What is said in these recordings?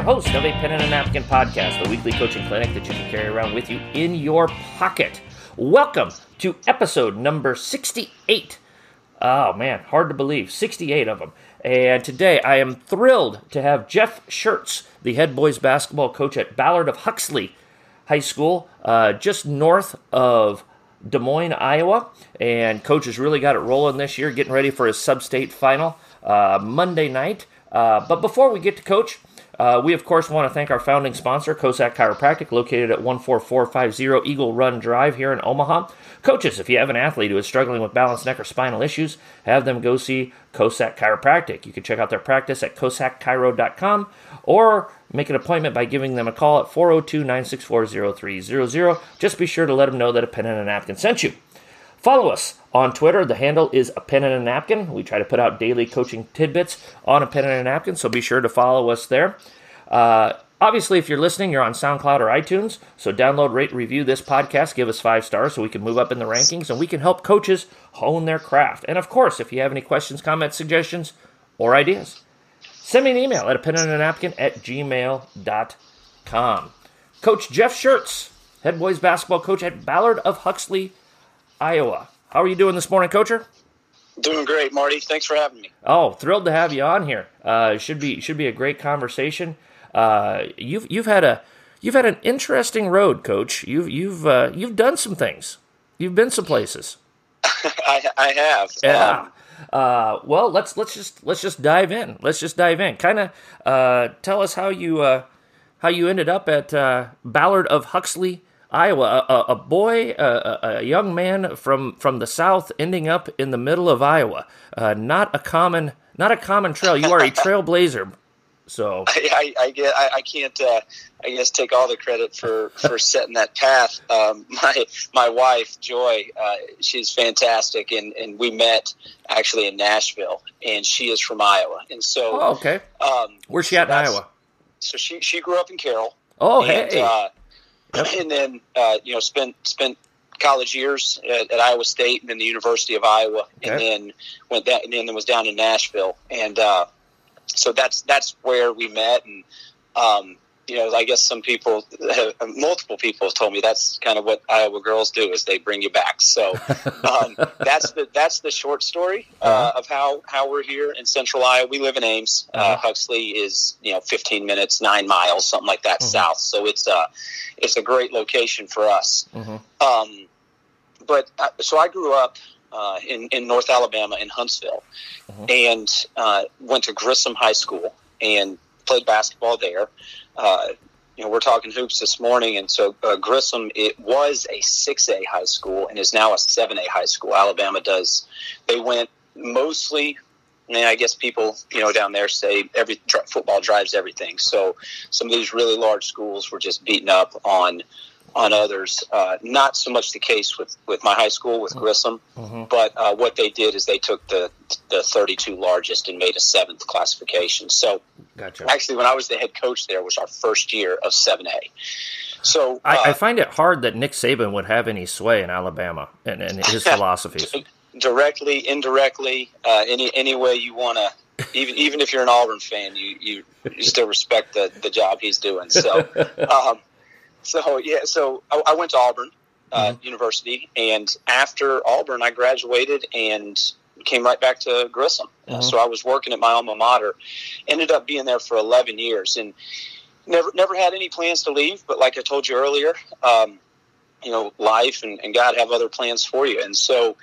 your host of a Pen and a Napkin podcast, the weekly coaching clinic that you can carry around with you in your pocket. Welcome to episode number 68. Oh man, hard to believe. 68 of them. And today I am thrilled to have Jeff Schertz, the head boys basketball coach at Ballard of Huxley High School, uh, just north of Des Moines, Iowa. And coach has really got it rolling this year, getting ready for his sub state final uh, Monday night. Uh, but before we get to coach, uh, we of course want to thank our founding sponsor, Kosak Chiropractic, located at 14450 Eagle Run Drive here in Omaha. Coaches, if you have an athlete who is struggling with balance, neck, or spinal issues, have them go see Kosak Chiropractic. You can check out their practice at kosakchiro.com or make an appointment by giving them a call at 402 964 0300. Just be sure to let them know that a pen and a napkin sent you. Follow us on Twitter. The handle is a pen and a napkin. We try to put out daily coaching tidbits on a pen and a napkin, so be sure to follow us there. Uh, obviously, if you're listening, you're on SoundCloud or iTunes, so download, rate, review this podcast. Give us five stars so we can move up in the rankings and we can help coaches hone their craft. And of course, if you have any questions, comments, suggestions, or ideas, send me an email at a pen and a napkin at gmail.com. Coach Jeff Schertz, head boys basketball coach at Ballard of Huxley, Iowa. How are you doing this morning, Coacher? Doing great, Marty. Thanks for having me. Oh, thrilled to have you on here. Uh, should be should be a great conversation. Uh, you've you've had a you've had an interesting road, Coach. You've you've uh, you've done some things. You've been some places. I, I have. Yeah. Um, uh, well, let's let's just let's just dive in. Let's just dive in. Kind of uh, tell us how you uh, how you ended up at uh, Ballard of Huxley, Iowa. A, a boy, a, a, young man from from the south, ending up in the middle of Iowa. Uh, not a common not a common trail. You are a trailblazer. So I, I, I get I, I can't uh, I guess take all the credit for, for setting that path. Um, my my wife Joy, uh, she's fantastic, and, and we met actually in Nashville, and she is from Iowa, and so oh, okay. Um, Where's she so at in Iowa? So she she grew up in Carroll. Oh and, hey. Uh, yep. And then uh, you know spent spent college years at, at, Iowa State and then the University of Iowa, okay. and then went that and then was down in Nashville, and uh, so that's that's where we met and um, you know i guess some people have, multiple people have told me that's kind of what iowa girls do is they bring you back so um, that's the that's the short story uh, uh-huh. of how how we're here in central iowa we live in ames uh, uh-huh. uh, huxley is you know 15 minutes nine miles something like that mm-hmm. south so it's a it's a great location for us mm-hmm. um, but uh, so i grew up uh, in, in North Alabama in Huntsville, mm-hmm. and uh, went to Grissom High School and played basketball there. Uh, you know, we're talking hoops this morning, and so uh, Grissom it was a six A high school and is now a seven A high school. Alabama does. They went mostly. I mean, I guess people, you know, down there say every football drives everything. So some of these really large schools were just beaten up on on others. Uh, not so much the case with, with my high school with Grissom, mm-hmm. but uh, what they did is they took the the 32 largest and made a seventh classification. So, gotcha. actually, when I was the head coach there, was our first year of 7A. So uh, I, I, find it hard that Nick Saban would have any sway in Alabama and, and his philosophies. Directly, indirectly, uh, any any way you want to. Even even if you're an Auburn fan, you you, you still respect the, the job he's doing. So. Um, so yeah, so I, I went to Auburn uh, mm-hmm. University, and after Auburn, I graduated and came right back to Grissom. Uh, mm-hmm. So I was working at my alma mater. Ended up being there for 11 years, and never never had any plans to leave. But like I told you earlier, um, you know, life and, and God have other plans for you. And so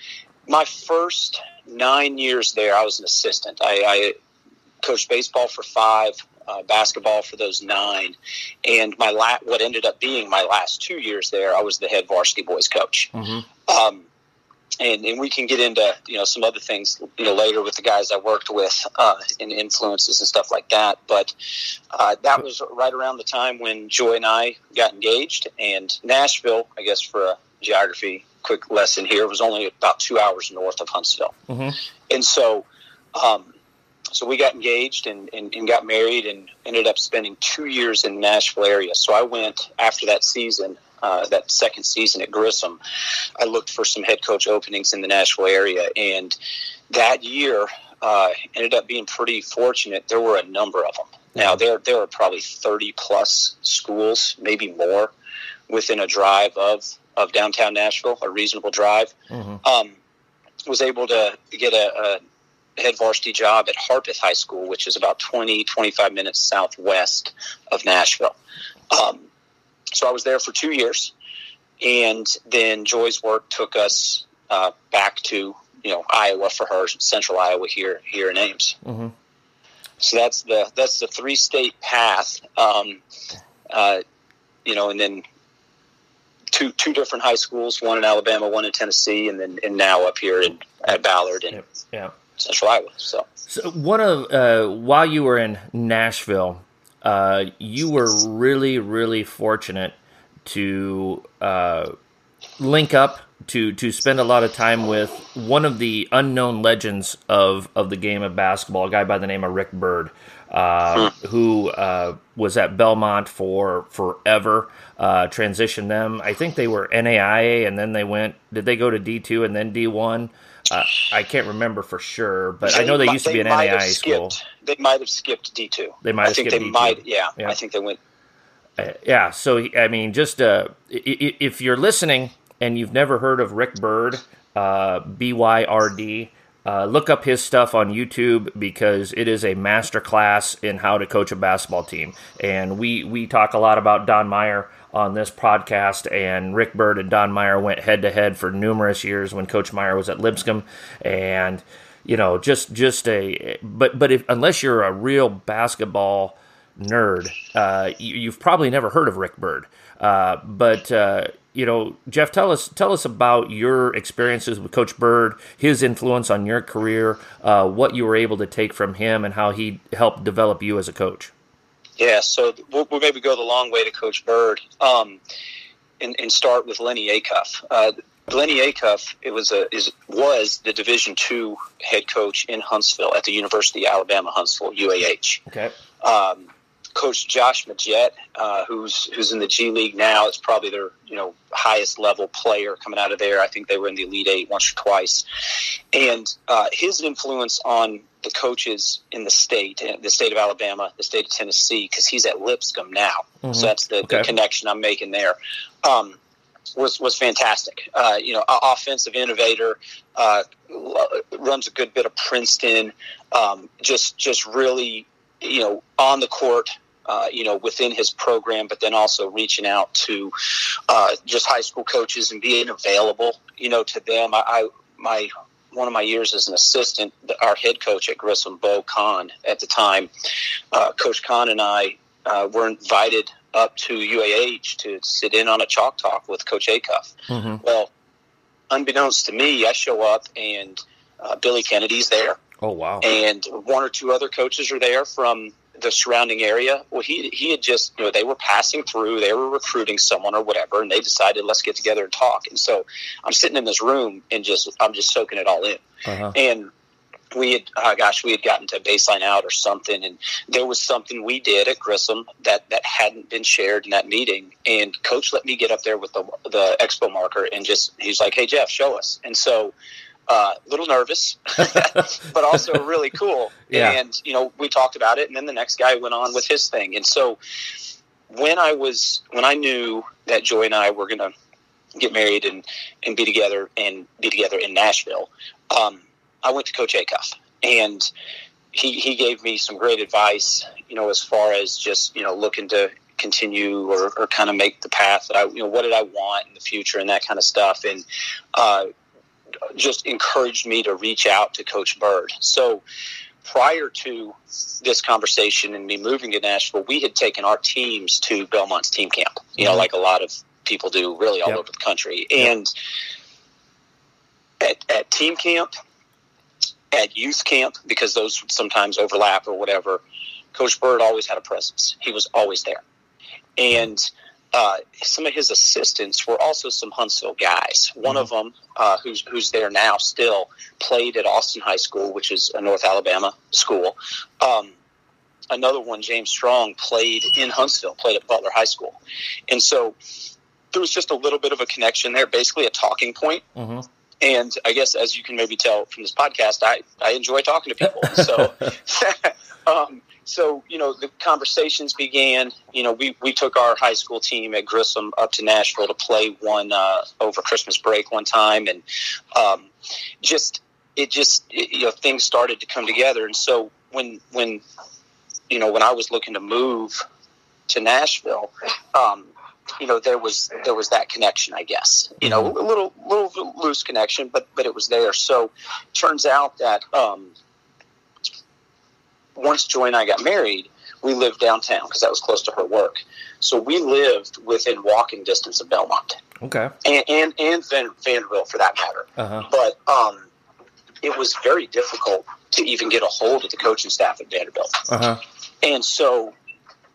my first nine years there, I was an assistant. I, I coached baseball for five uh, basketball for those nine. And my la- what ended up being my last two years there, I was the head varsity boys coach. Mm-hmm. Um, and, and we can get into you know some other things you know later with the guys I worked with uh, and influences and stuff like that. But uh, that was right around the time when Joy and I got engaged, and Nashville, I guess for a geography quick lesson here, was only about two hours north of Huntsville, mm-hmm. and so um, so we got engaged and, and, and, got married and ended up spending two years in the Nashville area. So I went after that season, uh, that second season at Grissom. I looked for some head coach openings in the Nashville area, and that year uh, ended up being pretty fortunate. There were a number of them. Now there there are probably thirty plus schools, maybe more, within a drive of of downtown Nashville, a reasonable drive. Mm-hmm. Um, was able to get a, a head varsity job at Harpeth High School, which is about 20, 25 minutes southwest of Nashville. Um, so I was there for two years, and then Joy's work took us uh, back to you know Iowa for her, Central Iowa here here in Ames. Mm-hmm. So that's the that's the three state path. Um, uh, you know, and then two two different high schools, one in Alabama, one in Tennessee, and then and now up here in at Ballard and yeah. Central Iowa. So, so one of uh, while you were in Nashville, uh, you were really really fortunate to uh, link up to to spend a lot of time with one of the unknown legends of of the game of basketball, a guy by the name of Rick Byrd, uh, hmm. who uh, was at Belmont for forever. Uh, transitioned them. I think they were NAIA, and then they went. Did they go to D two and then D one? Uh, I can't remember for sure, but they, I know they used to be an NAIA school. They might have skipped D two. They might. I think they D2. might. Yeah, yeah, I think they went. Uh, yeah, so I mean, just uh, if you're listening and you've never heard of Rick Byrd, uh, B Y R D, uh, look up his stuff on YouTube because it is a masterclass in how to coach a basketball team. And we we talk a lot about Don Meyer on this podcast, and Rick Byrd and Don Meyer went head to head for numerous years when Coach Meyer was at Lipscomb, and you know just just a but but if unless you're a real basketball nerd, uh, you, have probably never heard of Rick Byrd. Uh, but uh, you know, Jeff, tell us tell us about your experiences with Coach Byrd, his influence on your career, uh, what you were able to take from him, and how he helped develop you as a coach. Yeah, so we'll, we'll maybe go the long way to Coach Byrd um, and, and, start with Lennie Acuff. Uh, Lennie Acuff, it was a is was the Division two head coach in Huntsville at the University of Alabama Huntsville UAH. Okay. Um, Coach Josh Magette, uh, who's who's in the G League now. It's probably their you know highest level player coming out of there. I think they were in the Elite Eight once or twice, and uh, his influence on the coaches in the state, uh, the state of Alabama, the state of Tennessee, because he's at Lipscomb now. Mm-hmm. So that's the, okay. the, connection I'm making there. Um, was was fantastic. Uh, you know, offensive innovator, uh, runs a good bit of Princeton. Um, just just really, you know, on the court uh, you know, within his program, but then also reaching out to uh, just high school coaches and being available, you know, to them. I, I my one of my years as an assistant, our head coach at Grissom, Bo Kahn, at the time, uh, Coach Kahn and I uh, were invited up to UAH to sit in on a chalk talk with Coach Acuff. Mm-hmm. Well, unbeknownst to me, I show up and uh, Billy Kennedy's there. Oh wow! And one or two other coaches are there from the surrounding area. Well, he he had just you know they were passing through, they were recruiting someone or whatever, and they decided let's get together and talk. And so I'm sitting in this room and just I'm just soaking it all in. Uh-huh. And we had uh, gosh we had gotten to baseline out or something and there was something we did at grissom that that hadn't been shared in that meeting and coach let me get up there with the the expo marker and just he's like hey jeff show us and so a uh, little nervous, but also really cool. Yeah. And, you know, we talked about it, and then the next guy went on with his thing. And so when I was, when I knew that Joy and I were going to get married and, and be together and be together in Nashville, um, I went to Coach Acuff. And he, he gave me some great advice, you know, as far as just, you know, looking to continue or, or kind of make the path that I, you know, what did I want in the future and that kind of stuff. And, uh, just encouraged me to reach out to Coach Byrd. So prior to this conversation and me moving to Nashville, we had taken our teams to Belmont's team camp, you know, mm-hmm. like a lot of people do really all yep. over the country. And at, at team camp, at youth camp, because those sometimes overlap or whatever, Coach Byrd always had a presence. He was always there. And uh, some of his assistants were also some Huntsville guys. One mm-hmm. of them, uh, who's who's there now, still played at Austin High School, which is a North Alabama school. Um, another one, James Strong, played in Huntsville, played at Butler High School, and so there was just a little bit of a connection there, basically a talking point. Mm-hmm. and I guess as you can maybe tell from this podcast, I, I enjoy talking to people. So, um, so you know, the conversations began. You know, we, we took our high school team at Grissom up to Nashville to play one uh, over Christmas break one time, and um, just it just it, you know things started to come together. And so when when you know when I was looking to move to Nashville. Um, you know there was there was that connection i guess you know a little little loose connection but but it was there so turns out that um, once joy and i got married we lived downtown because that was close to her work so we lived within walking distance of belmont Okay. and and, and Van, vanderbilt for that matter Uh huh. but um, it was very difficult to even get a hold of the coaching staff at vanderbilt Uh huh. and so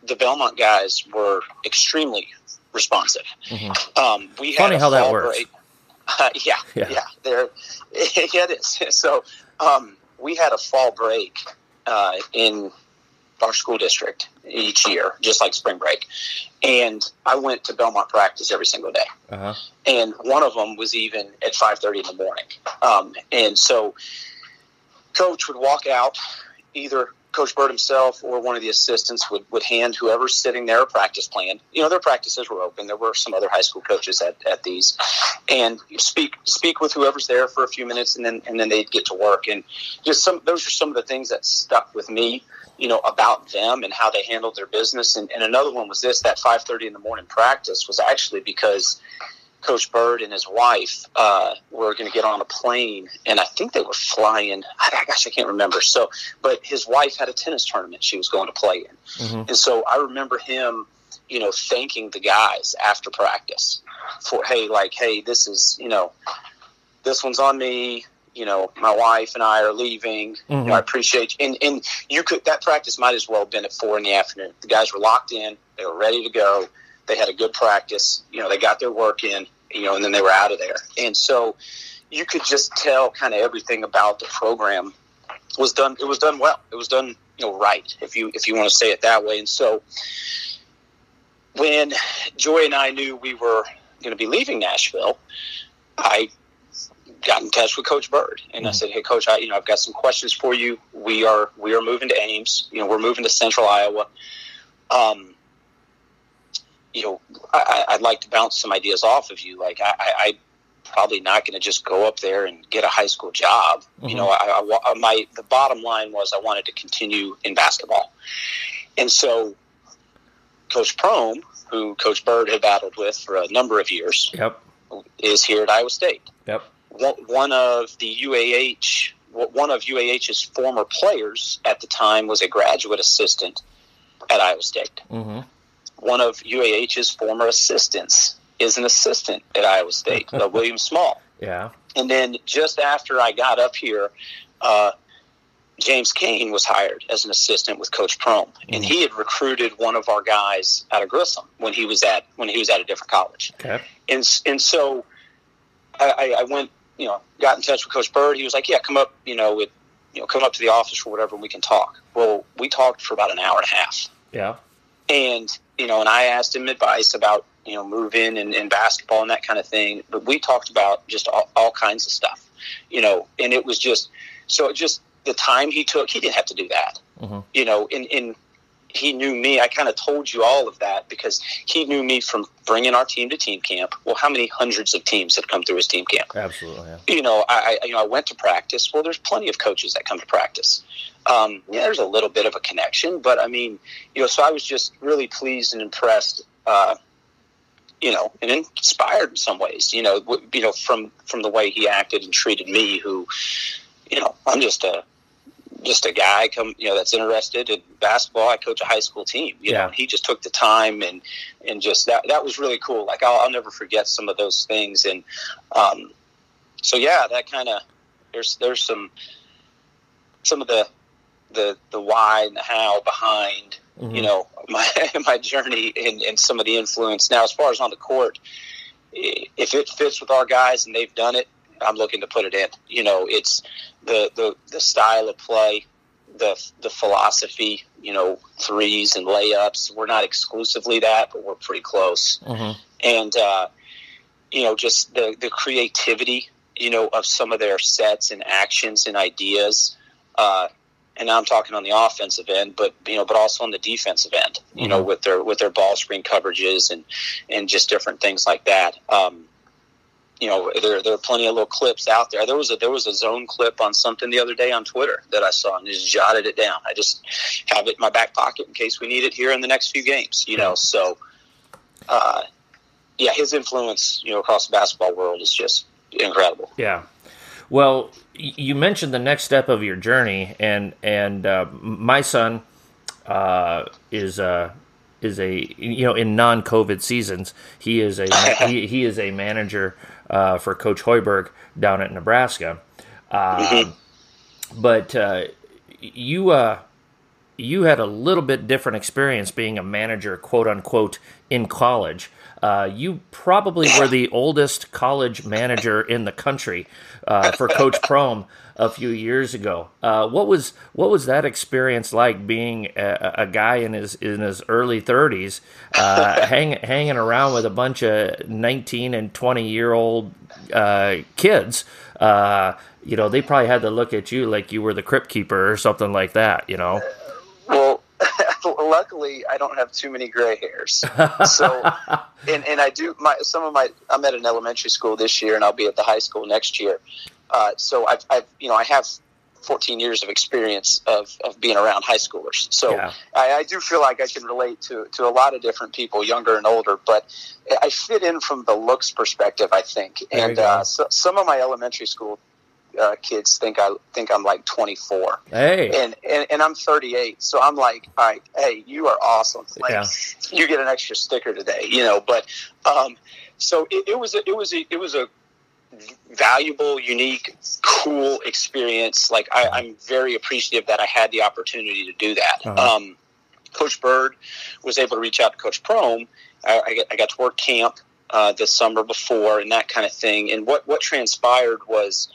the belmont guys were extremely responsive Mhm. um, we Funny how that works. break. Uh, yeah, Yeah. yeah, There, yeah, it is. So um, we had a fall break uh, in our school district each year, just like spring break, and I went to Belmont practice every single day. Uh huh. And one of them was even at five thirty in the morning. Um, and so, coach would walk out either Coach Byrd himself or one of the assistants would, would hand whoever's sitting there a practice plan. You know, their practices were open. There were some other high school coaches at, at these, and speak speak with whoever's there for a few minutes, and then and then they'd get to work. And just some those are some of the things that stuck with me. You know about them and how they handled their business. And, and another one was this: that five thirty in the morning practice was actually because Coach Byrd and his wife uh, were going to get on a plane, and I think they were flying. I, gosh, I can't remember. So, but his wife had a tennis tournament she was going to play in, Mhm. and so I remember him, you know, thanking the guys after practice for, hey, like, hey, this is, you know, this one's on me. You know, my wife and I are leaving. You know, I appreciate you. And, and you could that practice might as well have been at four in the afternoon. The guys were locked in. They were ready to go. They had a good practice. You know, they got their work in. You know, and then they were out of there. And so you could just tell kind of everything about the program was done. It was done well. It was done, you know, right. If you if you want to say it that way. And so when Joy and I knew we were going to be leaving Nashville, I got in touch with Coach Byrd and I Mhm. said, "Hey, Coach, I, you know, I've got some questions for you. We are we are moving to Ames. You know, we're moving to Central Iowa. Um, you know, I, I'd like to bounce some ideas off of you. Like, I, I, probably not going to just go up there and get a high school job. You Mhm. know, I, I my the bottom line was I wanted to continue in basketball, and so Coach Prohm, who Coach Byrd had battled with for a number of years, Yep. is here at Iowa State. Yep. One, one of the UAH, one of UAH's former players at the time was a graduate assistant at Iowa State. Mm-hmm. One of UAH's former assistants is an assistant at Iowa State, uh, William Small. Yeah. And then just after I got up here, uh, James Kane was hired as an assistant with Coach Prohm, and Mhm. he had recruited one of our guys out of Grissom when he was at when he was at a different college Okay. and and so I, I- I went, you know, got in touch with Coach Byrd. He was like, "Yeah, come up, you know, with, you know, come up to the office or whatever, and we can talk." Well, we talked for about an hour and a half, Yeah. and you know, and I asked him advice about you know moving and, and basketball and that kind of thing. But we talked about just all, all kinds of stuff, you know, and it was just so it just the time he took. He didn't have to do that, Mhm. you know, and and he knew me. I kind of told you all of that because he knew me from bringing our team to team camp. Well, how many hundreds of teams have come through his team camp? Absolutely. Yeah. You know, I, I you know I went to practice. Well, there's plenty of coaches that come to practice. Um, yeah, there's a little bit of a connection, but I mean, you know, so I was just really pleased and impressed. Uh, you know, and inspired in some ways. You know, w- you know from from the way he acted and treated me. Who, you know, I'm just a just a guy come you know that's interested in basketball. I coach a high school team. You Yeah. know, he just took the time and and just that that was really cool. Like I'll, I'll never forget some of those things. And um, so yeah, that kind of there's there's some some of the the the why and the how behind Mhm. you know my my journey and, and some of the influence. Now, as far as on the court, if it fits with our guys and they've done it, I'm looking to put it in. You know, it's the the, the style of play, the the philosophy. You know, threes and layups. We're not exclusively that, but we're pretty close. Mhm. And uh, you know, just the the creativity you know, of some of their sets and actions and ideas. Uh, and now I'm talking on the offensive end, but you know, but also on the defensive end, you mm-hmm. know, with their with their ball screen coverages and and just different things like that. Um, you know, there there are plenty of little clips out there. There was a there was a zone clip on something the other day on Twitter that I saw and just jotted it down. I just have it in my back pocket in case we need it here in the next few games. You know, so uh, yeah, his influence, you know, across the basketball world is just incredible. Yeah. Well, you mentioned the next step of your journey, and and uh, my son uh, is uh, is a you know in non-COVID seasons he is a he, he is a manager uh, for Coach Hoiberg down at Nebraska. Mm-hmm. But uh, you uh, you had a little bit different experience being a manager, quote unquote, in college. Uh, you probably were the oldest college manager in the country uh, for Coach Prohm a few years ago. Uh, what was what was that experience like being a, a guy in his in his early thirties, uh, hang, hanging around with a bunch of nineteen and twenty year old uh, kids? Uh, you know, they probably had to look at you like you were the crypt keeper or something like that. You know. Luckily I don't have too many gray hairs. So, and, and I do my some of my I'm at an elementary school this year, and I'll be at the high school next year. Uh, so I've, I've, you know I have 14 years of experience of, of being around high schoolers. So yeah. I, I, do feel like I can relate to, to a lot of different people, younger and older, but I fit in from the looks perspective, I think. There and uh, so, some of my elementary school uh, kids think I think I'm like 24. Hey, and, and and I'm 38, so I'm like, all right, hey, you are awesome. Like, yeah. you get an extra sticker today, you know. But um, so it, it was a, it was a, it was a valuable, unique, cool experience. Like I, am very appreciative that I had the opportunity to do that. Uh-huh. Um, Coach Byrd was able to reach out to Coach Prohm. I, I, got, I got to work camp uh, the summer before and that kind of thing. And what what transpired was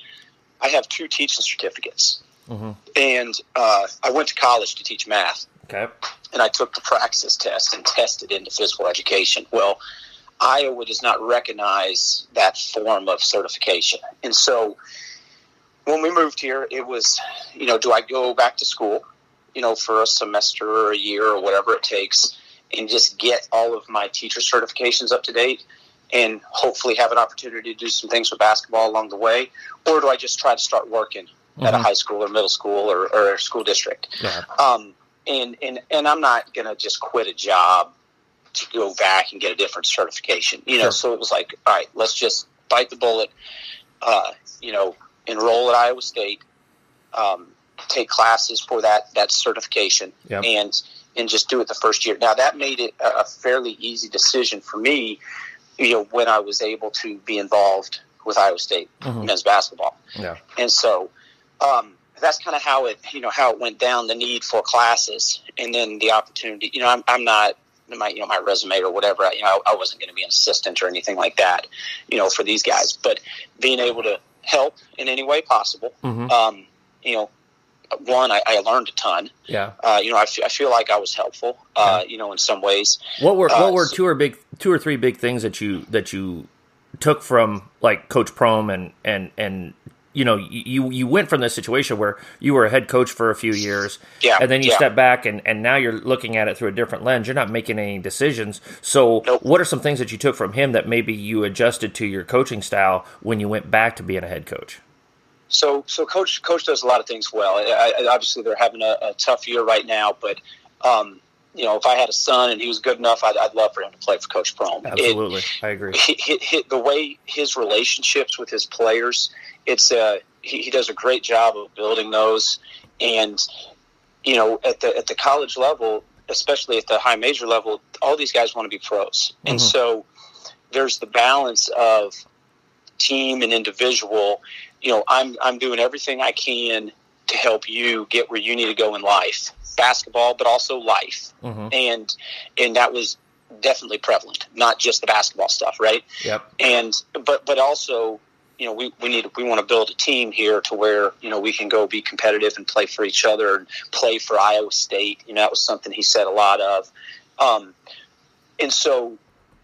I have two teaching certificates, mm-hmm. and uh, I went to college to teach math. Okay. And I took the praxis test and tested into physical education. Well, Iowa does not recognize that form of certification, and so when we moved here, it was, you know, do I go back to school, you know, for a semester or a year or whatever it takes, and just get all of my teacher certifications up to date? And hopefully have an opportunity to do some things with basketball along the way? Or do I just try to start working mm-hmm. at a mm-hmm. high school or middle school or, or a school district? Yeah. Um, and, and, and I'm not going to just quit a job to go back and get a different certification, you know? Sure. So it was like, all right, let's just bite the bullet, uh, you know, enroll at Iowa State, um, take classes for that, that certification yep. and, and just do it the first year. Now that made it a fairly easy decision for me you know, when I was able to be involved with Iowa State mm-hmm. men's basketball. Yeah. And so um, that's kind of how it, you know, how it went down the need for classes and then the opportunity. You know, I'm, I'm not my, you know, my resume or whatever. You know, I, I wasn't going to be an assistant or anything like that, you know, for these guys. But being able to help in any way possible, mm-hmm. um, you know, one, I, I, learned a ton. Yeah. Uh, you know, I, f- I feel like I was helpful. Uh, you know, in some ways. What were what uh, were two or big two or three big things that you that you took from like Coach Prohm and and and you know you you went from this situation where you were a head coach for a few years, yeah, and then you yeah. step back and and now you're looking at it through a different lens. You're not making any decisions. So, nope. what are some things that you took from him that maybe you adjusted to your coaching style when you went back to being a head coach? So, so coach, coach does a lot of things well. I, I, obviously, they're having a, a, tough year right now, but um, you know, if I had a son and he was good enough, I'd, I'd love for him to play for Coach Prohm. Absolutely, it, I agree. He, he, the way his relationships with his players, it's uh, he, he does a great job of building those, and you know, at the at the college level, especially at the high major level, all these guys want to be pros, mm-hmm. and so there's the balance of team and individual you know, I'm I'm doing everything I can to help you get where you need to go in life, basketball, but also life, mm-hmm. and and that was definitely prevalent, not just the basketball stuff, right? Yep. And but but also, you know, we, we need we want to build a team here to where you know we can go be competitive and play for each other and play for Iowa State. You know, that was something he said a lot of, um, and so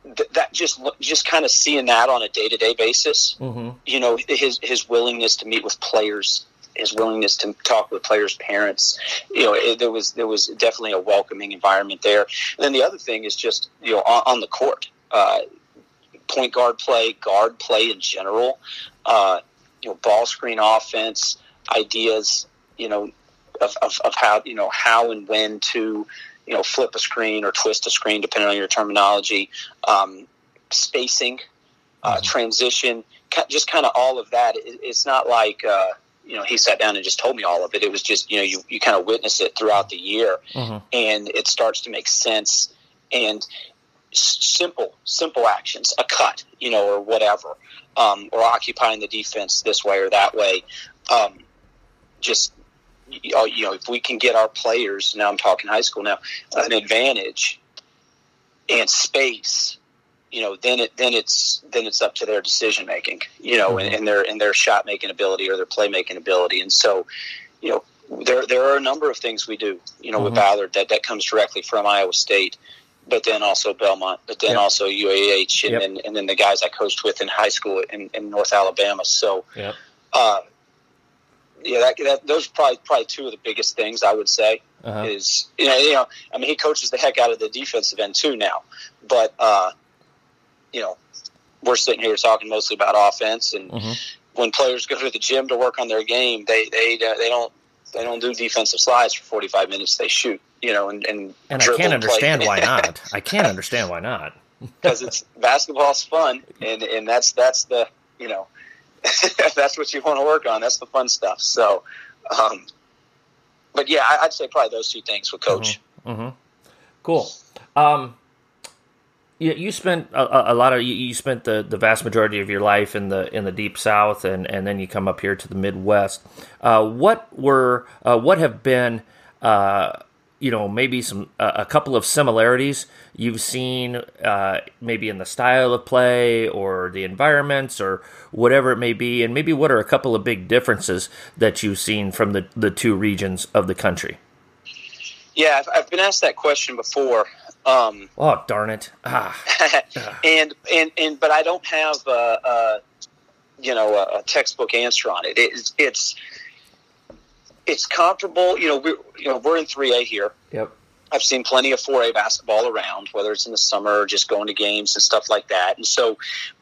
th- that just just kind of seeing that on a day to day basis, Mm-hmm. you know, his his willingness to meet with players, his willingness to talk with players' parents, you know, it, there was there was definitely a welcoming environment there. And then the other thing is just you know on, on the court, uh, point guard play, guard play in general, uh, you know, ball screen offense, ideas, you know, of, of, of how you know how and when to you know flip a screen or twist a screen depending on your terminology, um, spacing, uh, Mhm. transition, just kind of all of that. It's not like. Uh, you know, he sat down and just told me all of it. It was just, you know, you, you kind of witness it throughout the year Mm-hmm. and it starts to make sense and simple simple actions a cut you know or whatever um, or occupying the defense this way or that way um, just you know, if we can get our players now i'm talking high school now an advantage and space you know then it then it's then it's up to their decision making you know and, and their and their shot making ability or their play making ability and so you know there there are a number of things we do, you know, with Mhm. Ballard that, that comes directly from Iowa State, but then also Belmont, but then Yep. also UAH, and Yep. then and then the guys I coached with in high school in, in North Alabama. So, Yep. uh, yeah, that, that those are probably probably two of the biggest things I would say Uh-huh. is you know you know I mean he coaches the heck out of the defensive end too now, but uh, you know we're sitting here talking mostly about offense and Mhm. when players go to the gym to work on their game, they they uh, they don't they don't do defensive slides for forty five minutes. They shoot, you know, and and, And I can't understand why not. I can't understand why not. because it's basketball's fun, and and that's that's the you know that's what you want to work on. That's the fun stuff. So, um, but yeah, I, I'd say probably those two things with coach. Mm-hmm. Cool. Um, you, you spent a, a- lot of you, you spent the, the vast majority of your life in the in the deep south, and, and then you come up here to the Midwest. Uh, what were uh, what have been uh, you know maybe some a couple of similarities you've seen uh, maybe in the style of play or the environments or whatever it may be, and maybe what are a couple of big differences that you've seen from the the two regions of the country. Yeah, I've, I've been asked that question before. Um, Oh darn it! Ah. and and and but I don't have a, a you know a, a textbook answer on it. It's it's it's comparable. You know we you know we're in three A here. Yep. I've seen plenty of 4A basketball around, whether it's in the summer or just going to games and stuff like that. And so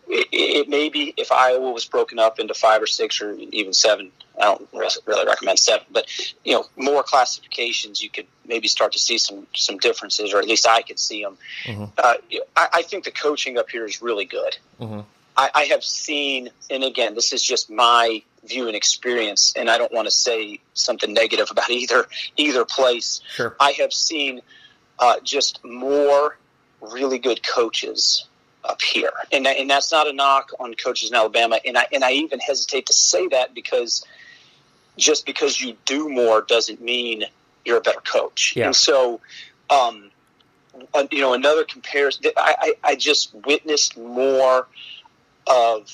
it, it may be if Iowa was broken up into five or six or even seven. I don't really recommend seven, but you know more classifications. You could maybe start to see some some differences, or at least I could see them. Mhm. Uh, I, I think the coaching up here is really good. Mhm. I, I have seen, and again, this is just my view and experience, and I don't want to say something negative about either either place. Sure. I have seen uh, just more really good coaches up here, and and that's not a knock on coaches in Alabama, and I and I even hesitate to say that because just because you do more doesn't mean you're a better coach, Yeah. and so. Um, uh, you know, another comparison. I, I, I just witnessed more of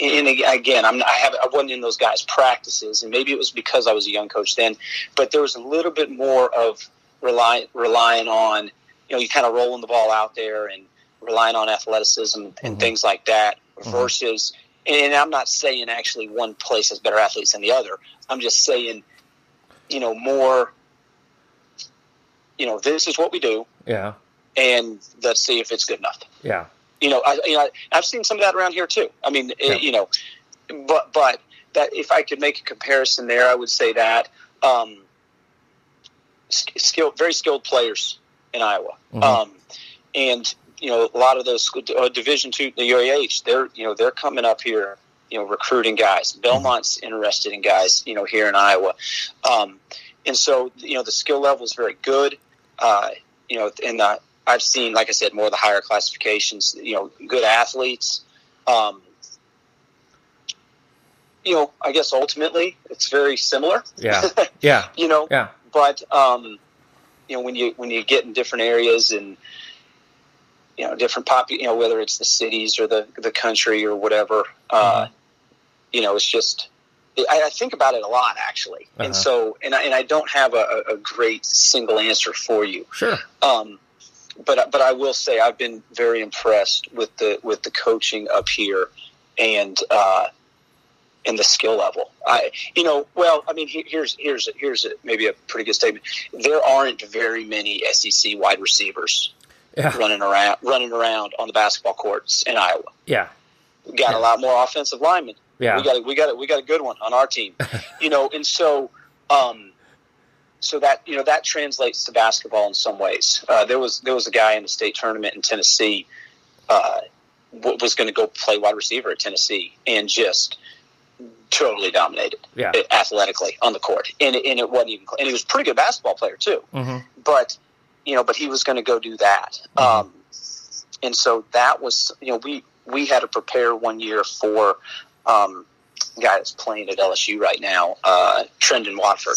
and again, I'm I have I wasn't in those guys' practices, and maybe it was because I was a young coach then, but there was a little bit more of rely, relying on you know you kind of rolling the ball out there and relying on athleticism and Mhm. things like that Mhm. versus. And I'm not saying actually one place has better athletes than the other. I'm just saying, you know, more. You know, this is what we do, Yeah. and let's see if it's good enough Yeah. You know, I, you know, I've seen some of that around here too. I mean, Yeah. it, you know, but but that if I could make a comparison there, I would say that um, sk- skilled, very skilled players in Iowa, Mhm. um, and you know, a lot of those uh, Division two, the UAH, they're you know they're coming up here, you know, recruiting guys. Belmont's interested in guys, you know, here in Iowa, um, and so you know the skill level is very good. Uh, you know, and the I've seen, like I said, more of the higher classifications. You know, good athletes. Um, you know, I guess ultimately it's very similar. Yeah. Yeah. you know, Yeah. but um, you know when you when you get in different areas and you know different pop, you know whether it's the cities or the the country or whatever, uh, Mhm. you know, it's just. I, I think about it a lot actually, Uh-huh. and so and I, and I don't have a, a- a great single answer for you. Sure. Um, but but I will say I've been very impressed with the with the coaching up here, and uh, and the skill level. I you know well I mean here's here's here's maybe a pretty good statement. There aren't very many SEC wide receivers yeah. running around running around on the basketball courts in Iowa. Yeah, we got yeah. a lot more offensive linemen. Yeah, we got a, we got a, we got a good one on our team. you know, and so. Um, so that you know that translates to basketball in some ways. Uh, there was there was a guy in the state tournament in Tennessee, uh, was going to go play wide receiver at Tennessee and just totally dominated yeah. athletically on the court, and it, and it wasn't even and he was a pretty good basketball player too. Mm-hmm. But you know, but he was going to go do that, mm-hmm. um, and so that was you know we we had to prepare one year for. Um, guy that's playing at LSU right now, uh, Trendon Watford.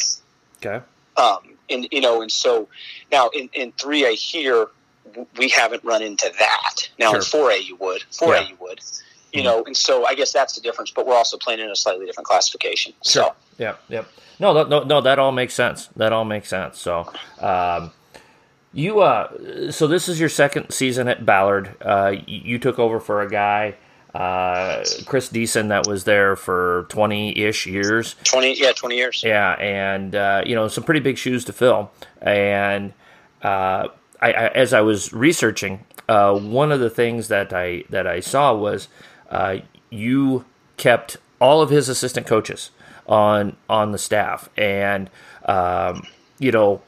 Okay. Um, and you know, and so now in in three A here, we haven't run into that. Now sure. in four A you would, four A yeah. you would, you mm-hmm. know, and so I guess that's the difference. But we're also playing in a slightly different classification. Sure. So yeah, yeah. No, no, no, that all makes sense. That all makes sense. So. Um, you uh, so this is your second season at Ballard. Uh, you took over for a guy uh, Chris Deason that was there for 20 ish years. 20, yeah, 20 years. Yeah, and, uh, you know, some pretty big shoes to fill. And uh, I, I, as I was researching, uh, one of the things that I, that I saw was uh, you kept all of his assistant coaches on, on the staff. And, um, you know,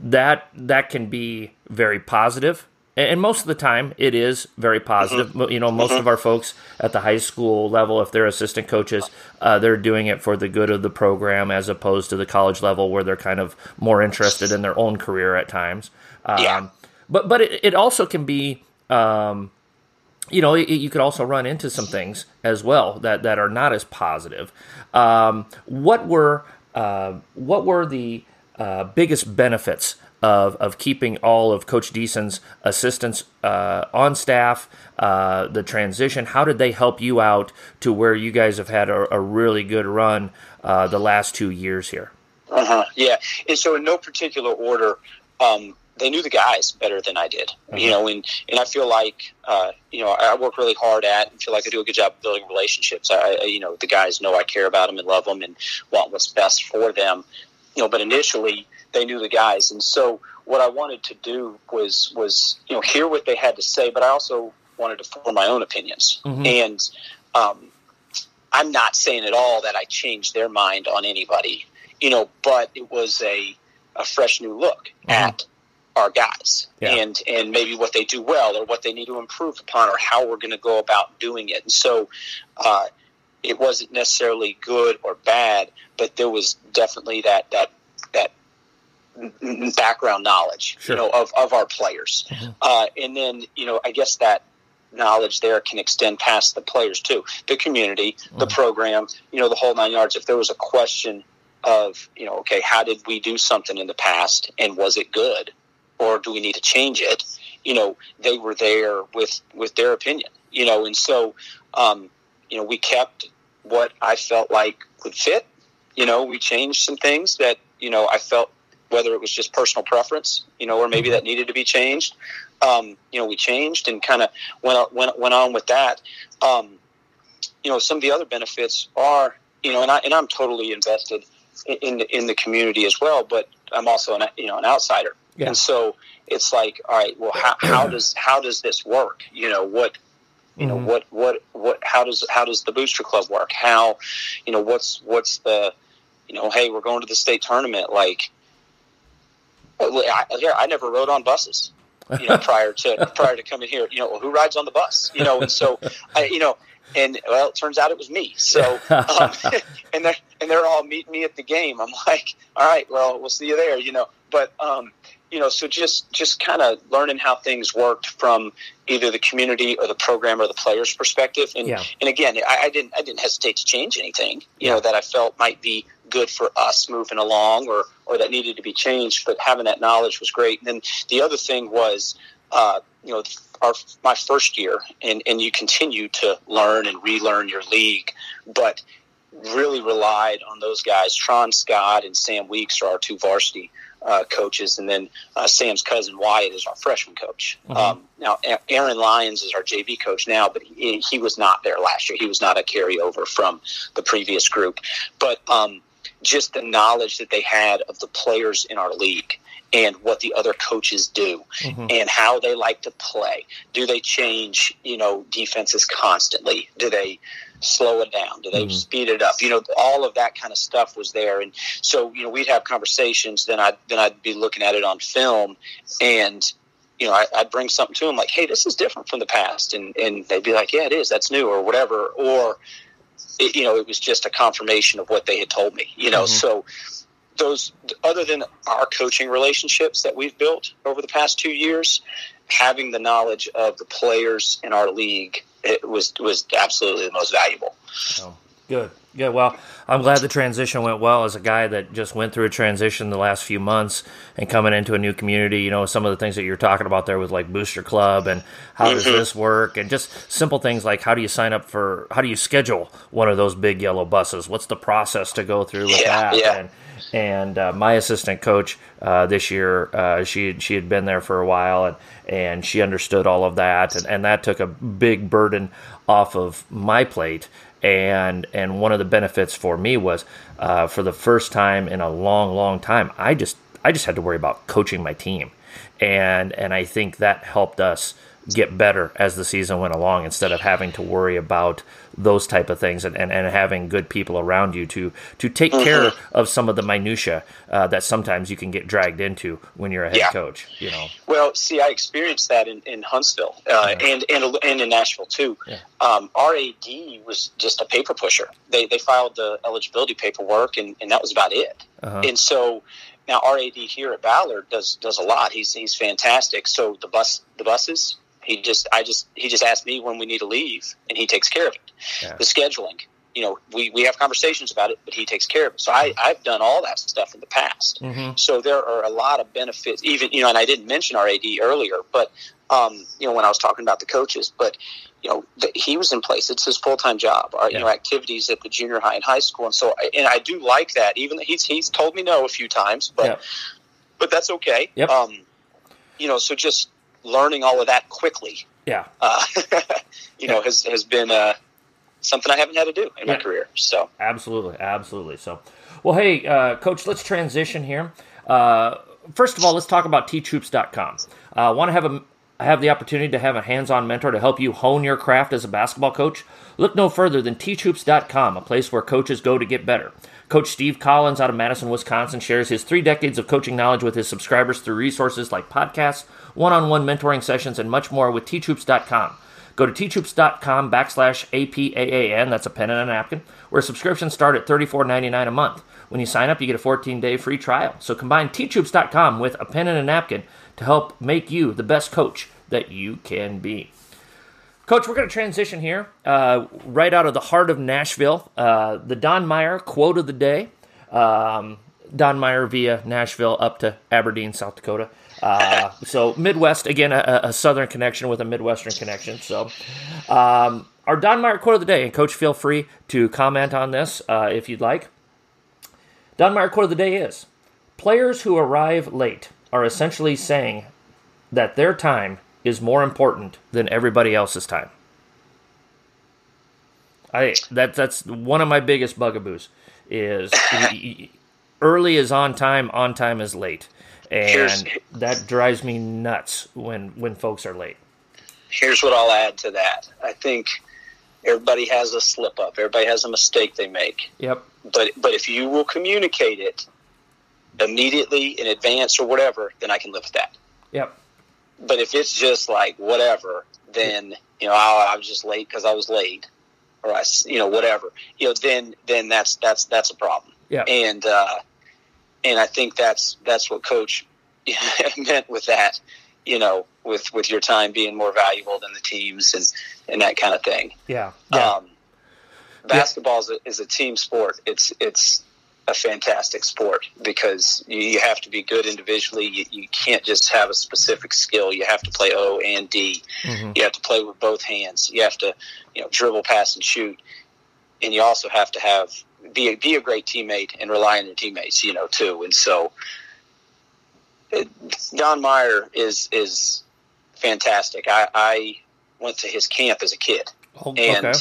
that, that can be very positive and most of the time it is very positive. Mm-hmm. You know, most mm-hmm. of our folks at the high school level, if they're assistant coaches, uh, they're doing it for the good of the program as opposed to the college level where they're kind of more interested in their own career at times. Um, yeah. But but it, it also can be. Um, you know, it, you could also run into some things as well that, that are not as positive. Um, what were uh, what were the uh, biggest benefits of, of keeping all of Coach Deason's assistants uh, on staff, uh, the transition? How did they help you out to where you guys have had a, a really good run uh, the last two years here? Uh huh. Yeah. And so, in no particular order, um, they knew the guys better than I did. Mm-hmm. You know, and and I feel like uh, you know I work really hard at and feel like I do a good job building relationships. I, I, you know the guys know I care about them and love them and want what's best for them. You know, but initially they knew the guys, and so what I wanted to do was was you know hear what they had to say, but I also wanted to form my own opinions. Mm-hmm. And um, I'm not saying at all that I changed their mind on anybody, you know, but it was a a fresh new look mm-hmm. at our guys yeah. and and maybe what they do well or what they need to improve upon or how we're going to go about doing it. And so. Uh, it wasn't necessarily good or bad, but there was definitely that that that background knowledge, sure. you know, of, of our players. Mm-hmm. Uh, and then, you know, I guess that knowledge there can extend past the players too, the community, mm-hmm. the program, you know, the whole nine yards. If there was a question of, you know, okay, how did we do something in the past and was it good or do we need to change it? You know, they were there with, with their opinion, you know, and so, um, you know, we kept what I felt like would fit. You know, we changed some things that, you know, I felt whether it was just personal preference, you know, or maybe that needed to be changed. Um, you know, we changed and kind of went, went went on with that. Um, you know, some of the other benefits are, you know, and I and I'm totally invested in, in the, in the community as well, but I'm also an you know an outsider, yeah. and so it's like, all right, well, how, how does how does this work? You know, what you know mm-hmm. what what what how does how does the booster club work how you know what's what's the you know hey we're going to the state tournament like I, I never rode on buses, you know, prior to prior to coming here. You know, well, who rides on the bus? You know, and so I, you know, and well, it turns out it was me. So, um, and they're and they're all meeting me at the game. I'm like, all right, well, we'll see you there. You know, but um, you know, so just just kind of learning how things worked from either the community or the program or the players' perspective. And yeah. and again, I, I, didn't I didn't hesitate to change anything. You yeah. know, that I felt might be good for us moving along or or that needed to be changed. But having that knowledge was great. And then the other thing was. Uh, you know, our my first year, and, and you continue to learn and relearn your league, but really relied on those guys. Tron Scott and Sam Weeks are our two varsity uh, coaches, and then uh, Sam's cousin Wyatt is our freshman coach. Mm-hmm. Um, now, Aaron Lyons is our JV coach now, but he, he, was not there last year. He was not a carryover from the previous group. But um, just the knowledge that they had of the players in our league and what the other coaches do mm-hmm. and how they like to play. Do they change, you know, defenses constantly? Do they slow it down? Do they mm-hmm. speed it up? You know, all of that kind of stuff was there. And so, you know, we'd have conversations, then I'd, then I'd be looking at it on film and, you know, I, would bring something to them like, Hey, this is different from the past. And, and they'd be like, yeah, it is. That's new or whatever. Or, it, you know, it was just a confirmation of what they had told me, you know, mm-hmm. so those other than our coaching relationships that we've built over the past two years, having the knowledge of the players in our league it was was absolutely the most valuable. Oh, good, good. Well, I'm glad the transition went well. As a guy that just went through a transition the last few months and coming into a new community, you know, some of the things that you're talking about there with like Booster Club and how mm-hmm. does this work, and just simple things like how do you sign up for, how do you schedule one of those big yellow buses? What's the process to go through with yeah, that? Yeah. And, and uh, my assistant coach uh, this year, uh, she she had been there for a while, and and she understood all of that, and, and that took a big burden off of my plate. And and one of the benefits for me was, uh, for the first time in a long, long time, I just I just had to worry about coaching my team, and and I think that helped us get better as the season went along instead of having to worry about those type of things and, and, and having good people around you to to take mm-hmm. care of some of the minutia uh, that sometimes you can get dragged into when you're a head yeah. coach you know well see i experienced that in, in huntsville uh, yeah. and, and and in nashville too yeah. um, our ad was just a paper pusher they, they filed the eligibility paperwork and, and that was about it uh-huh. and so now our AD here at Ballard does does a lot. He's he's fantastic. So the bus the buses he just, I just, he just asked me when we need to leave, and he takes care of it. Yeah. The scheduling, you know, we, we have conversations about it, but he takes care of it. So I, I've done all that stuff in the past. Mm-hmm. So there are a lot of benefits, even, you know, and I didn't mention our AD earlier, but, um, you know, when I was talking about the coaches, but, you know, the, he was in place. It's his full time job. Our, yeah. you know, activities at the junior high and high school, and so, and I do like that. Even he's he's told me no a few times, but yeah. but that's okay. Yep. Um, you know, so just learning all of that quickly, yeah, uh, you know, has has been uh, something I haven't had to do in yeah. my career. So absolutely, absolutely. So, well, hey, uh, coach, let's transition here. Uh, first of all, let's talk about teachhoops.com. I uh, want to have a have the opportunity to have a hands-on mentor to help you hone your craft as a basketball coach. Look no further than teachhoops.com, a place where coaches go to get better. Coach Steve Collins out of Madison, Wisconsin shares his three decades of coaching knowledge with his subscribers through resources like podcasts, one on one mentoring sessions, and much more with teachhoops.com. Go to teachhoops.com backslash APAAN, that's a pen and a napkin, where subscriptions start at $34.99 a month. When you sign up, you get a 14 day free trial. So combine teachhoops.com with a pen and a napkin to help make you the best coach that you can be. Coach, we're going to transition here uh, right out of the heart of Nashville. Uh, the Don Meyer quote of the day. Um, Don Meyer via Nashville up to Aberdeen, South Dakota. Uh, so Midwest again, a, a, Southern connection with a Midwestern connection. So um, our Don Meyer quote of the day, and Coach, feel free to comment on this uh, if you'd like. Don Meyer quote of the day is: Players who arrive late are essentially saying that their time is more important than everybody else's time. I that that's one of my biggest bugaboos is early is on time, on time is late, and here's, that drives me nuts when when folks are late. Here's what I'll add to that. I think everybody has a slip up. Everybody has a mistake they make. Yep. But but if you will communicate it immediately in advance or whatever, then I can live with that. Yep but if it's just like whatever, then you know I, I was just late because I was late, or I you know whatever, you know then then that's that's that's a problem. Yeah, and uh, and I think that's that's what Coach meant with that, you know, with with your time being more valuable than the teams and and that kind of thing. Yeah, yeah. Um, basketball yeah. is, a, is a team sport. It's it's a fantastic sport because you have to be good individually. You, you, can't just have a specific skill. You have to play O and D. Mm-hmm. You have to play with both hands. You have to, you know, dribble, pass, and shoot. And you also have to have be a, be a great teammate and rely on your teammates, you know, too. And so, Don Meyer is is fantastic. I, I went to his camp as a kid, Oh, and okay.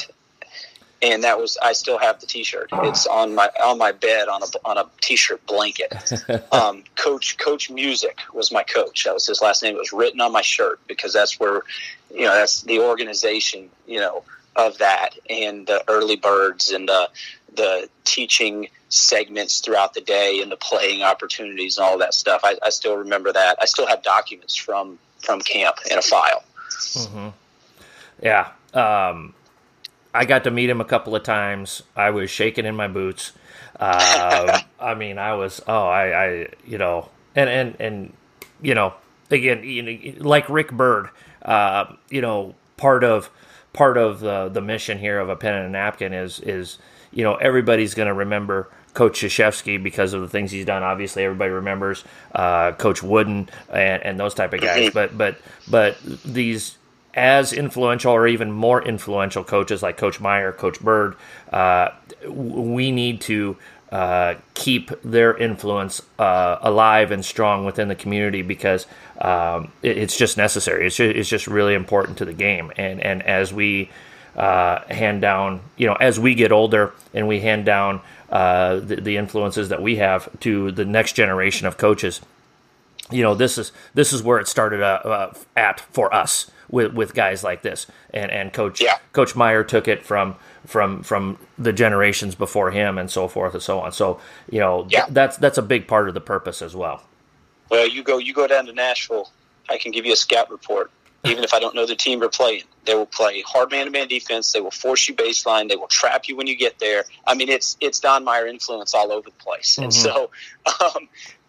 and that was I still have the T-shirt. It's on my on my bed on a on a T-shirt blanket. um, coach Coach Music was my coach. That was his last name. It was written on my shirt because that's where you know that's the organization you know of that and the early birds and the the teaching segments throughout the day and the playing opportunities and all that stuff. I, I still remember that. I still have documents from from camp in a file. Yeah. Um, I got to meet him a couple of times. I was shaking in my boots. Uh, I mean, I was, oh, I, I, you know, and, and, and, you know, again, you know, like Rick Byrd, uh, you know, part of, part of the, the mission here of a pen and a napkin is, is, you know, everybody's going to remember Coach Krzyzewski because of the things he's done. Obviously, everybody remembers uh, Coach Wooden and, and those type of guys. But but but these as influential or even more influential coaches like Coach Meyer, Coach Byrd, uh, we need to uh, keep their influence uh, alive and strong within the community because um, it, it's just necessary. It's just, it's just really important to the game. And and as we uh, hand down, you know, as we get older and we hand down uh, the, the influences that we have to the next generation of coaches, you know, this is this is where it started uh, uh, at for us with with guys like this, and and coach Yeah. Coach Meyer took it from from from the generations before him and so forth and so on. So you know, th- that's that's a big part of the purpose as well. Well, you go you go down to Nashville. I can give you a scout report. Even if I don't know the team you're playing, they will play hard man-to-man defense. They will force you baseline. They will trap you when you get there. I mean, it's it's Don Meyer influence all over the place. And so um,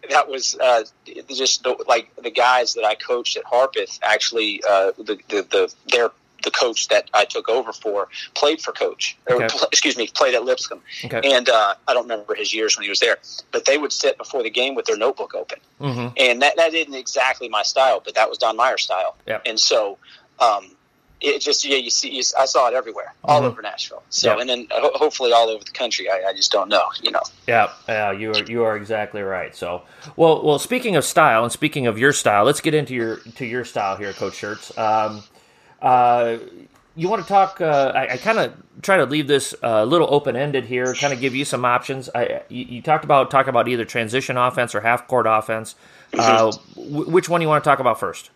that was uh, just the, like the guys that I coached at Harpeth. Actually, uh, the, the the their the coach that I took over for played for coach. Or, Okay. pl- excuse me, played at Lipscomb. Okay. And uh, I don't remember his years when he was there, but they would sit before the game with their notebook open hmm and that, that isn't exactly my style, but that was Don Meyer's style. Yep. And so, um, it just yeah, you see, you, I saw it everywhere, all Mhm. over Nashville. So, Yep. and then ho- hopefully all over the country. I, I just don't know, you know. Yeah, yeah, you are you are exactly right. So, well, well, speaking of style and speaking of your style, let's get into your to your style here, Coach Schertz. Um, uh, you want to talk? Uh, I, I kind of try to leave this a uh, little open ended here, kind of give you some options. I, you, you talked about talk about either transition offense or half court offense. Uh, w- which one do you want to talk about first?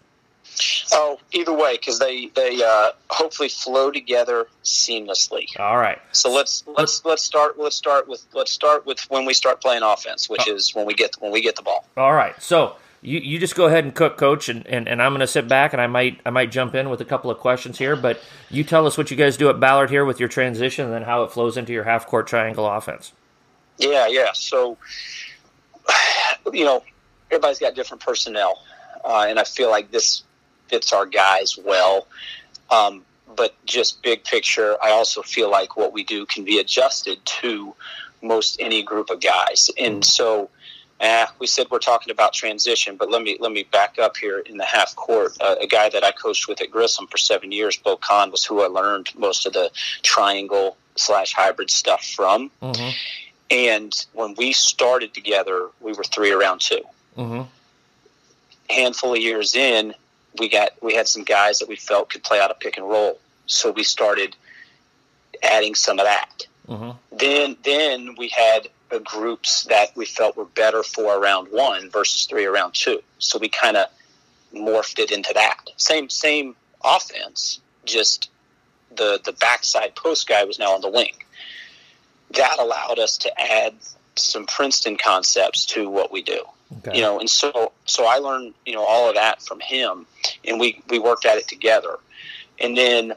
Oh, either way, because they they uh, hopefully flow together seamlessly. All right. So let's let's let's start let's start with let's start with when we start playing offense, which Oh. is when we get when we get the ball. All right. So you, you just go ahead and cook, coach, and, and, and I'm going to sit back and I might I might jump in with a couple of questions here. But you tell us what you guys do at Ballard here with your transition, and then how it flows into your half court triangle offense. Yeah, yeah. So, you know, everybody's got different personnel, uh, and I feel like this fits our guys well. Um, but just big picture, I also feel like what we do can be adjusted to most any group of guys. And so, eh, we said we're talking about transition, but let me let me back up here in the half court. Uh, a guy that I coached with at Grissom for seven years, Bo Khan, was who I learned most of the triangle slash hybrid stuff from. Mm-hmm. And when we started together, we were three around two. Mm-hmm. handful of years in, we got we had some guys that we felt could play out a pick and roll. So we started adding some of that. Mm-hmm. Then then we had groups that we felt were better for around one versus three around two. So we kind of morphed it into that. Same same offense, just the the backside post guy was now on the wing. That allowed us to add some Princeton concepts to what we do Okay. you know and so so i learned you know all of that from him and we we worked at it together and then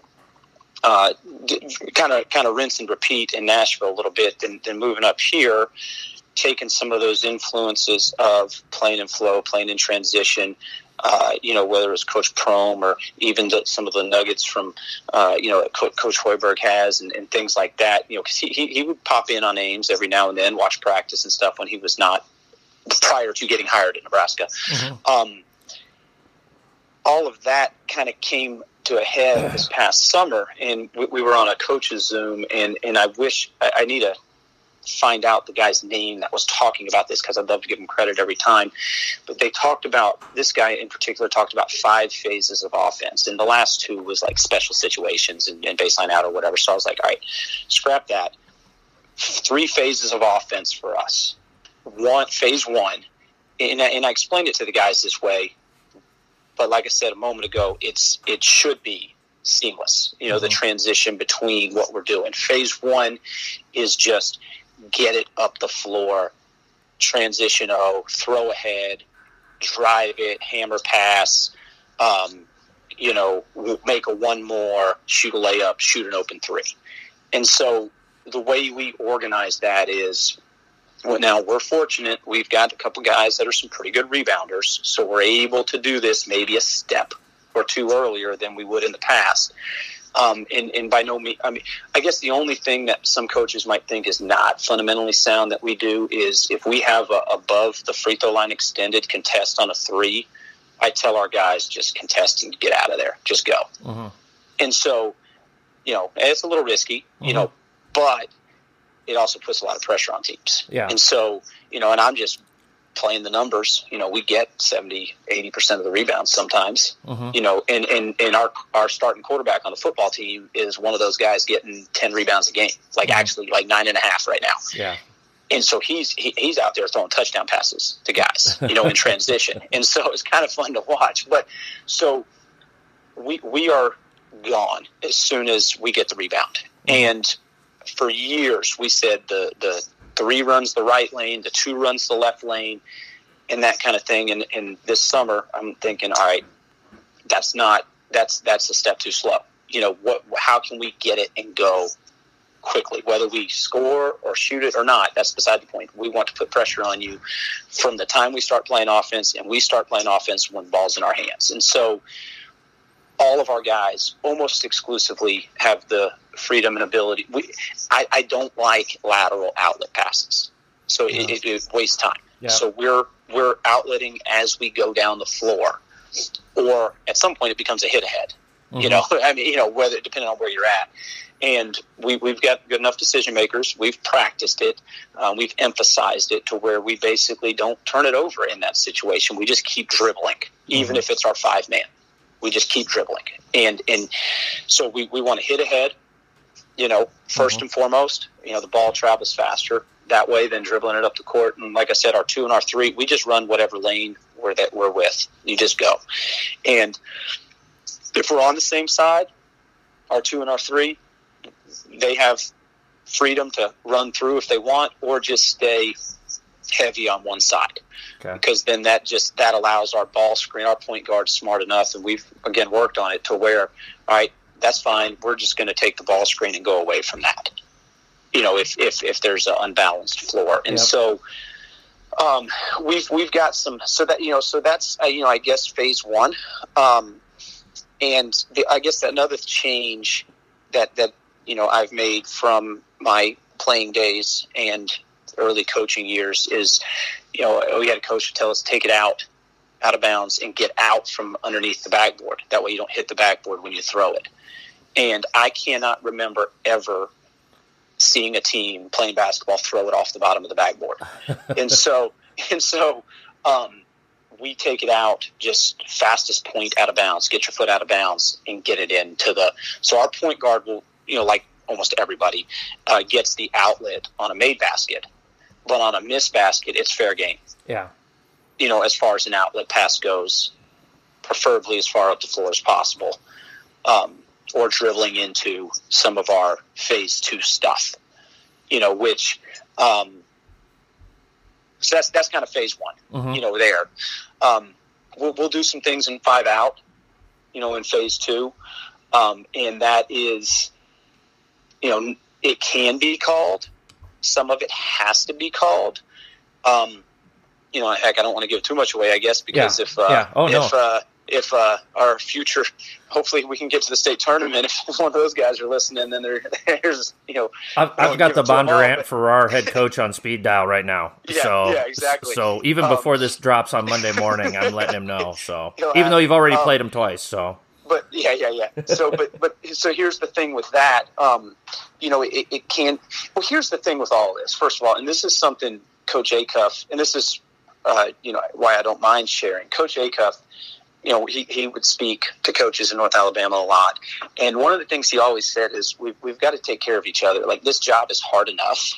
kind of kind of rinse and repeat in nashville a little bit then, then moving up here taking some of those influences of playing in flow playing in transition uh, you know whether it's coach Prohm or even the, some of the nuggets from uh, you know Co- coach hoiberg has and, and things like that you know because he, he, he would pop in on ames every now and then watch practice and stuff when he was not prior to getting hired at Nebraska. Mhm. Um, all of that kind of came to a head this past summer, and we, we were on a coach's Zoom, and, and I wish I, I need a find out the guy's name that was talking about this because I'd love to give him credit every time. But they talked about this guy in particular talked about five phases of offense, and the last two was like special situations and, and baseline out or whatever. So I was like, all right, scrap that. Three phases of offense for us. One phase one, and I, and I explained it to the guys this way. But like I said a moment ago, it's it should be seamless. You know, mm-hmm. the transition between what we're doing. Phase one is just get it up the floor, transition O, throw ahead, drive it, hammer pass, um, you know, make a one more, shoot a layup, shoot an open three. And so the way we organize that is well, now we're fortunate. We've got a couple guys that are some pretty good rebounders, so we're able to do this maybe a step or two earlier than we would in the past. Um, and, and by no means, I mean, I guess the only thing that some coaches might think is not fundamentally sound that we do is if we have a above the free throw line extended contest on a three, I tell our guys just contest and get out of there, just go. Mm-hmm. And so, you know, it's a little risky, mm-hmm. you know, but it also puts a lot of pressure on teams. Yeah. And so, you know, and I'm just playing the numbers, you know, we get 70, 80% of the rebounds sometimes, mm-hmm. you know, and, and, and our, our starting quarterback on the football team is one of those guys getting 10 rebounds a game, like mm-hmm. actually like nine and a half right now. Yeah. And so he's, he, he's out there throwing touchdown passes to guys, you know, in transition. and so it's kind of fun to watch, but so we, we are gone as soon as we get the rebound. Mm-hmm. And for years we said the, the, three runs the right lane, the two runs the left lane, and that kind of thing. And, and this summer, I'm thinking, all right, that's not that's that's a step too slow. You know, what? How can we get it and go quickly? Whether we score or shoot it or not, that's beside the point. We want to put pressure on you from the time we start playing offense, and we start playing offense when ball's in our hands. And so, all of our guys almost exclusively have the freedom and ability. We, I, I don't like lateral outlet passes, so it, it, it wastes time. Yeah. So we're we're outletting as we go down the floor, or at some point it becomes a hit ahead. Mm-hmm. You know, I mean, you know, whether depending on where you're at. And we, we've got good enough decision makers. We've practiced it. Um, we've emphasized it to where we basically don't turn it over in that situation. We just keep dribbling, even mm-hmm. if it's our five man. We just keep dribbling. And and so we, we want to hit ahead you know, 1st mm-hmm. and foremost, you know, the ball travels faster that way than dribbling it up the court. And like I said, our two and our three, we just run whatever lane we're that we're with. You just go. And if we're on the same side, our two and our three, they have freedom to run through if they want, or just stay heavy on one side. Okay. Because then that just that allows our ball screen, our point guard smart enough, and we've again worked on it to where, all right, that's fine. We're just going to take the ball screen and go away from that. You know, if if, if there's an unbalanced floor, and yep. so um, we've we've got some. So that you know, so that's uh, you know, I guess phase one, um, and the, I guess another change that that you know I've made from my playing days and early coaching years is, you know, we had a coach tell us take it out out of bounds and get out from underneath the backboard. That way you don't hit the backboard when you throw it. And I cannot remember ever seeing a team playing basketball throw it off the bottom of the backboard. and so, and so, um, we take it out just fastest point out of bounds, get your foot out of bounds and get it into the, so our point guard will, you know, like almost everybody, uh, gets the outlet on a made basket, but on a missed basket, it's fair game. Yeah. You know, as far as an outlet pass goes, preferably as far up the floor as possible. Um, or dribbling into some of our phase two stuff, you know, which, um, so that's, that's kind of phase one, mm-hmm. you know, there. Um, we'll, we'll do some things in five out, you know, in phase two. Um, and that is, you know, it can be called. Some of it has to be called. Um, you know, heck, I don't want to give too much away, I guess, because yeah. if uh, yeah. oh, if no. uh, if uh, our future, hopefully we can get to the state tournament. If one of those guys are listening, then there, there's you know. I've, I've got the Bondurant-Farrar head coach on speed dial right now. Yeah, so yeah, exactly. So even um, before this drops on Monday morning, I'm letting him know. So even though you've already um, played him twice, so but yeah, yeah, yeah. So, but but so here's the thing with that. Um, you know, it, it can. Well, here's the thing with all this. First of all, and this is something Coach Acuff, and this is uh, you know why I don't mind sharing. Coach Acuff, you know, he, he would speak to coaches in North Alabama a lot, and one of the things he always said is we've we've got to take care of each other. Like this job is hard enough.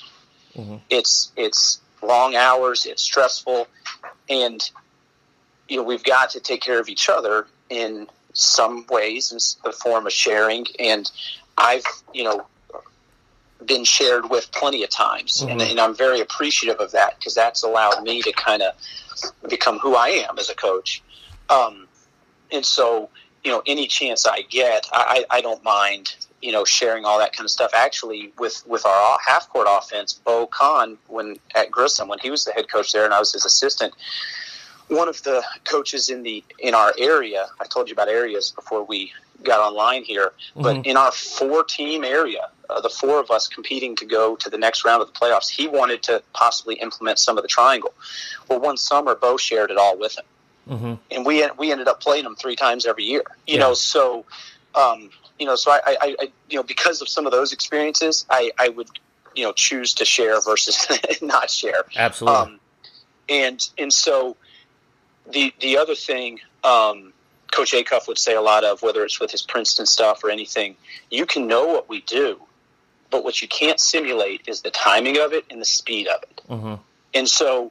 Mm-hmm. It's it's long hours. It's stressful, and you know we've got to take care of each other in some ways in the form of sharing. And I've you know been shared with plenty of times, mm-hmm. and, and, I'm very appreciative of that because that's allowed me to kind of become who I am as a coach. Um, and so, you know, any chance I get, I, I don't mind, you know, sharing all that kind of stuff. Actually, with with our half court offense, Bo Kahn, when at Grissom, when he was the head coach there, and I was his assistant, one of the coaches in the in our area, I told you about areas before we got online here, but mm-hmm. in our four team area, uh, the four of us competing to go to the next round of the playoffs, he wanted to possibly implement some of the triangle. Well, one summer, Bo shared it all with him, mm-hmm. and we we ended up playing them three times every year. You yeah. know, so um, you know, so I, I, I, you know, because of some of those experiences, I, I would you know choose to share versus not share. Absolutely. Um, and and so the the other thing. Um, Coach Acuff would say a lot of, whether it's with his Princeton stuff or anything, you can know what we do, but what you can't simulate is the timing of it and the speed of it. Mm-hmm. And so,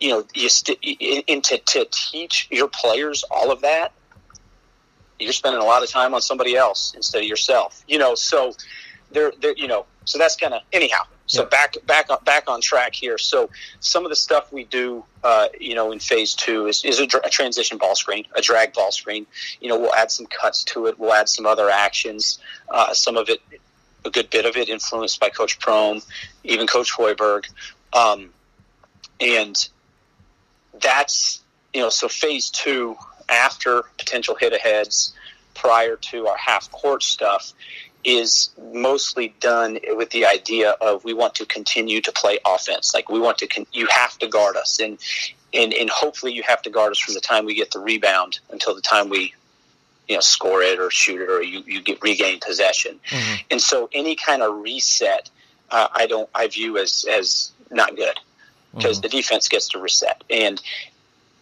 you know, you st- and to, to teach your players all of that, you're spending a lot of time on somebody else instead of yourself. You know, so they're, they're you know, so that's kind of anyhow. So back back on back on track here. So some of the stuff we do, uh, you know, in phase two is, is a, a, transition ball screen, a drag ball screen. You know, we'll add some cuts to it. We'll add some other actions. Uh, some of it, a good bit of it, influenced by Coach Prohm, even Coach Hoiberg, um, and that's you know. So phase two, after potential hit aheads, prior to our half court stuff, is mostly done with the idea of we want to continue to play offense. Like we want to, con- you have to guard us, and and and hopefully you have to guard us from the time we get the rebound until the time we, you know, score it or shoot it or you you get regain possession. Mm-hmm. And so any kind of reset, uh, I don't I view as as not good because mm-hmm. the defense gets to reset and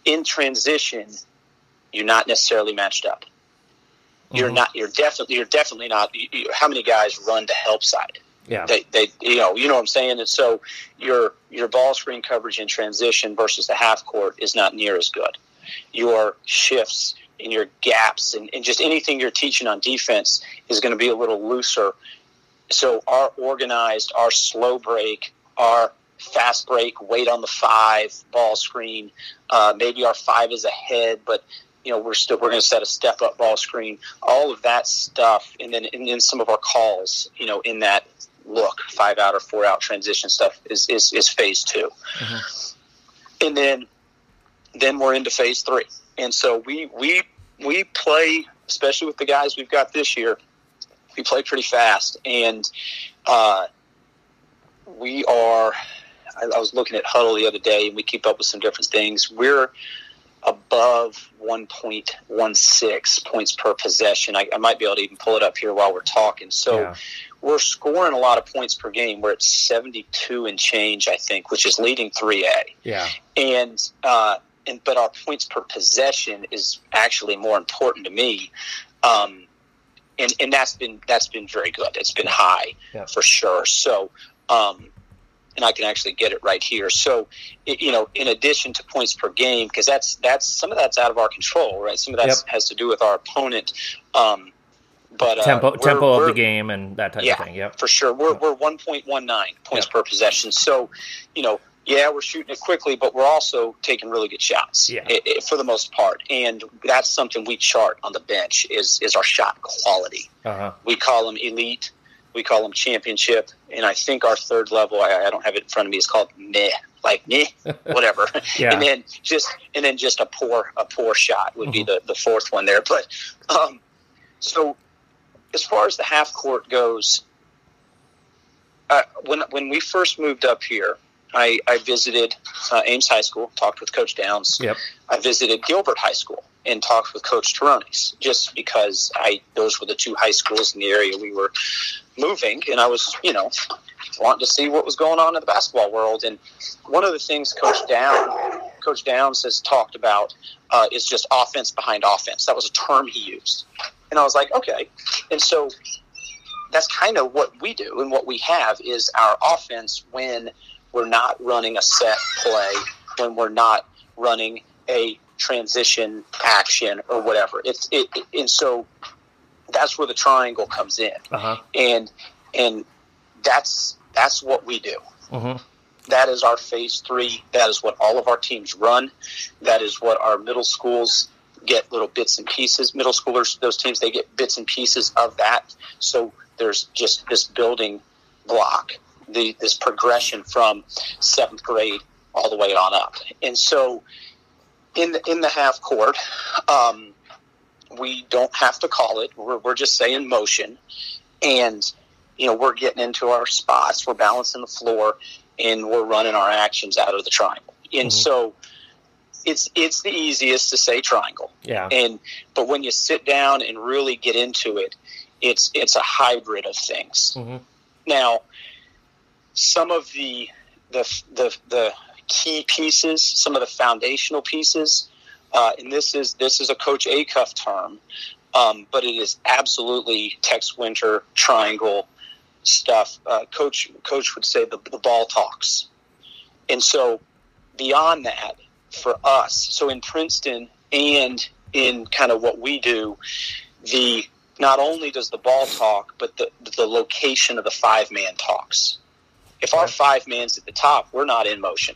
in transition, you're not necessarily matched up. You're mm-hmm. not. You're definitely. You're definitely not. You, you, how many guys run to help side? Yeah. They, they, you know, you know what I'm saying. And so your your ball screen coverage in transition versus the half court is not near as good. Your shifts and your gaps and, and just anything you're teaching on defense is going to be a little looser. So our organized, our slow break, our fast break, wait on the five, ball screen. Uh, maybe our five is ahead, but you know, we're still we're going to set a step up ball screen, all of that stuff, and then and then some of our calls, you know, in that look five out or four out transition stuff is is, is phase 2 mm-hmm. and then then we're into phase three, and so we we we play, especially with the guys we've got this year, we play pretty fast, and uh, we are. I, I was looking at huddle the other day, and we keep up with some different things. We're above 1.16 points per possession. I, I, might be able to even pull it up here while we're talking. So yeah. we're scoring a lot of points per game. We're at 72 and change, I think, which is leading 3A. Yeah. And, uh, and but our points per possession is actually more important to me. Um, and, and that's been that's been very good. It's been high yeah. for sure. So um, and I can actually get it right here. So, you know, in addition to points per game, because that's that's some of that's out of our control, right? Some of that yep. has to do with our opponent. Um, but uh, tempo tempo of the game and that type yeah, of thing. Yeah, for sure. We're we're one point one nine points yep. per possession. So, you know, yeah, we're shooting it quickly, but we're also taking really good shots yeah. it, it, for the most part. And that's something we chart on the bench is is our shot quality. Uh-huh. We call them elite we call them championship. And I think our third level, I, I don't have it in front of me, is called meh, like meh, whatever. yeah. And then just and then just a poor a poor shot would be mm-hmm. the, the fourth one there. But um, so as far as the half court goes, uh, when when we first moved up here, I, I visited uh, Ames High School, talked with Coach Downs. Yep. I visited Gilbert High School and talked with Coach Taronis, just because I those were the two high schools in the area we were moving, and I was you know wanting to see what was going on in the basketball world. And one of the things Coach Down Coach Downs has talked about uh, is just offense behind offense. That was a term he used, and I was like, okay. And so that's kind of what we do and what we have is our offense when we're not running a set play, when we're not running a transition action or whatever. It's it, it and so that's where the triangle comes in, Uh-huh. and and that's that's what we do. hmm That is our phase three. That is what all of our teams run. That is what our middle schools get little bits and pieces. Middle schoolers, those teams, they get bits and pieces of that. So there's just this building block, the this progression from seventh grade all the way on up. And so in the in the half court, um, we don't have to call it. We're, we're just saying motion, and you know we're getting into our spots. We're balancing the floor, and we're running our actions out of the triangle. And Mhm. so it's it's the easiest to say triangle. Yeah. And but when you sit down and really get into it, it's it's a hybrid of things. hmm Now, some of the the the, the key pieces, some of the foundational pieces, uh, and this is this is a Coach Acuff term, um, but it is absolutely Tex Winter triangle stuff. Uh, Coach Coach would say the the ball talks, and so beyond that, for us, so in Princeton and in kind of what we do, the not only does the ball talk, but the the location of the five man talks. If our five man's at the top, we're not in motion.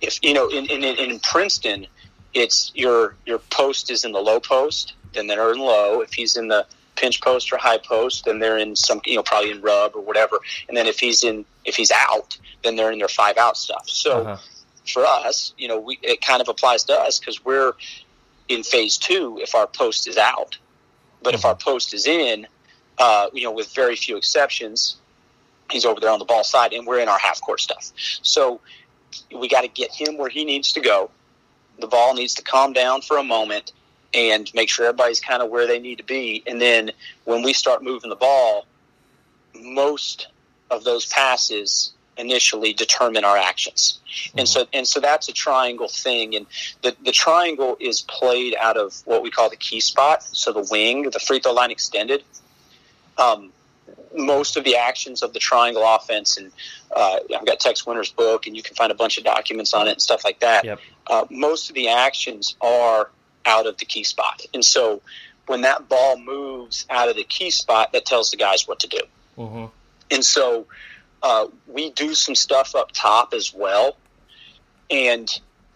If you know, in in, in Princeton, it's your your post is in the low post, then they're in low. If he's in the pinch post or high post, then they're in some you know probably in rub or whatever. And then if he's in if he's out, then they're in their five out stuff. So Uh-huh. for us, you know, we it kind of applies to us because we're in phase two if our post is out, but if Mhm. our post is in, uh, you know, with very few exceptions, he's over there on the ball side, and we're in our half court stuff. So we got to get him where he needs to go. The ball needs to calm down for a moment and make sure everybody's kind of where they need to be, and then when we start moving the ball, most of those passes initially determine our actions. And so and so that's a triangle thing and the the triangle is played out of what we call the key spot, so the wing, the free throw line extended. Um, most of the actions of the triangle offense, and uh, I've got Tex Winter's book, and you can find a bunch of documents on it and stuff like that. Yep. Uh, most of the actions are out of the key spot, and so when that ball moves out of the key spot, that tells the guys what to do. hmm And so uh, we do some stuff up top as well. And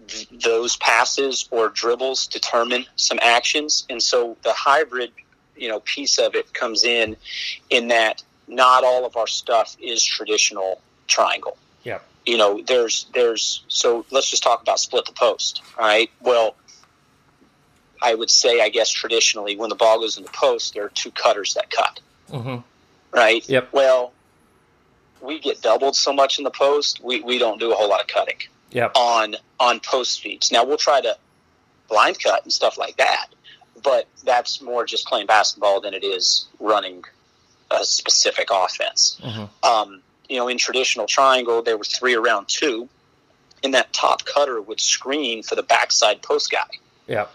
th- those passes or dribbles determine some actions. And so the hybrid, you know, piece of it comes in in that not all of our stuff is traditional triangle. Yeah. You know, there's there's so let's just talk about split the post. All right. Well, I would say I guess traditionally when the ball goes in the post, there are two cutters that cut hmm right? Yep. Well, we get doubled so much in the post, we, we don't do a whole lot of cutting Yep. on on post feeds. Now we'll try to blind cut and stuff like that, but that's more just playing basketball than it is running a specific offense. hmm Um, you know, in traditional triangle, there were three around two, and that top cutter would screen for the backside post guy, Yep.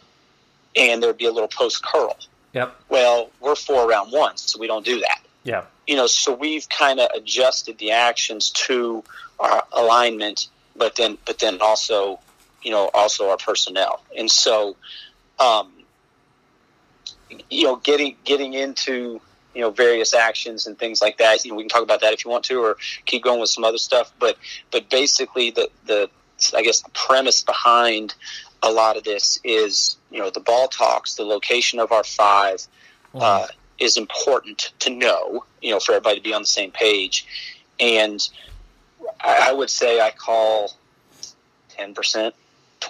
and there'd be a little post curl. Yep. Well, we're four around one, so we don't do that. Yep. you know, so we've kind of adjusted the actions to our alignment, but then, but then also, you know, also our personnel. And so, um, you know, getting getting into you know various actions and things like that. You know, we can talk about that if you want to, or keep going with some other stuff. But but basically, the the I guess the premise behind a lot of this is you know the ball talks, the location of our 5 uh, is important to know, you know, for everybody to be on the same page. And I, I would say I call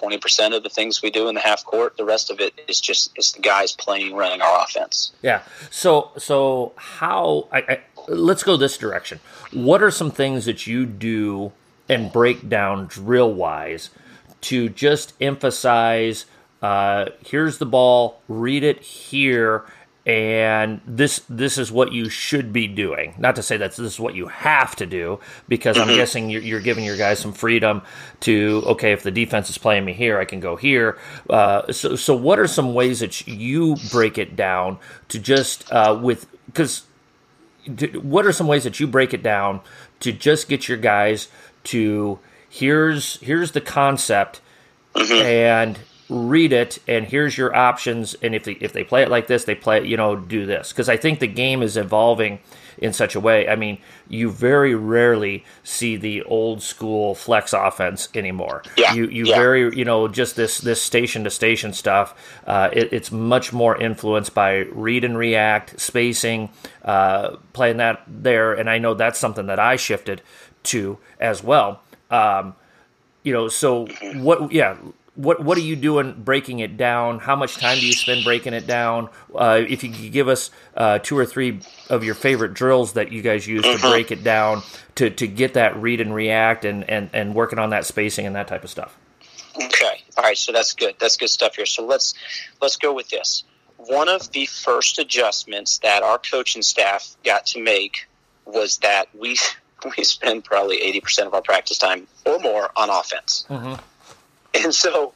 10%, 20% of the things we do in the half court. The rest of it is just, it's the guys playing, running our offense. Yeah. So so how I, I let's go this direction. What are some things that you do and break down drill wise to just emphasize uh, here's the ball, read it here, and this this is what you should be doing. Not to say that this is what you have to do, because mm-hmm. I'm guessing you're, you're, giving your guys some freedom to okay, if the defense is playing me here, I can go here. Uh, so so what are some ways that you break it down to just uh, with because what are some ways that you break it down to just get your guys to here's here's the concept mm-hmm. and read it and here's your options and if they if they play it like this they play you know do this because i think the game is evolving in such a way i mean you very rarely see the old school flex offense anymore yeah. you you yeah. very you know just this this station to station stuff uh, it, it's much more influenced by read and react spacing uh, playing that there and i know that's something that i shifted to as well um, you know so what yeah what what are you doing breaking it down? How much time do you spend breaking it down? Uh, if you could give us uh, two or three of your favorite drills that you guys use mm-hmm. to break it down to, to get that read and react and, and, and working on that spacing and that type of stuff. Okay. All right. So that's good. That's good stuff here. So let's let's go with this. One of the first adjustments that our coaching staff got to make was that we we spend probably eighty percent of our practice time or more on offense. Mm-hmm and so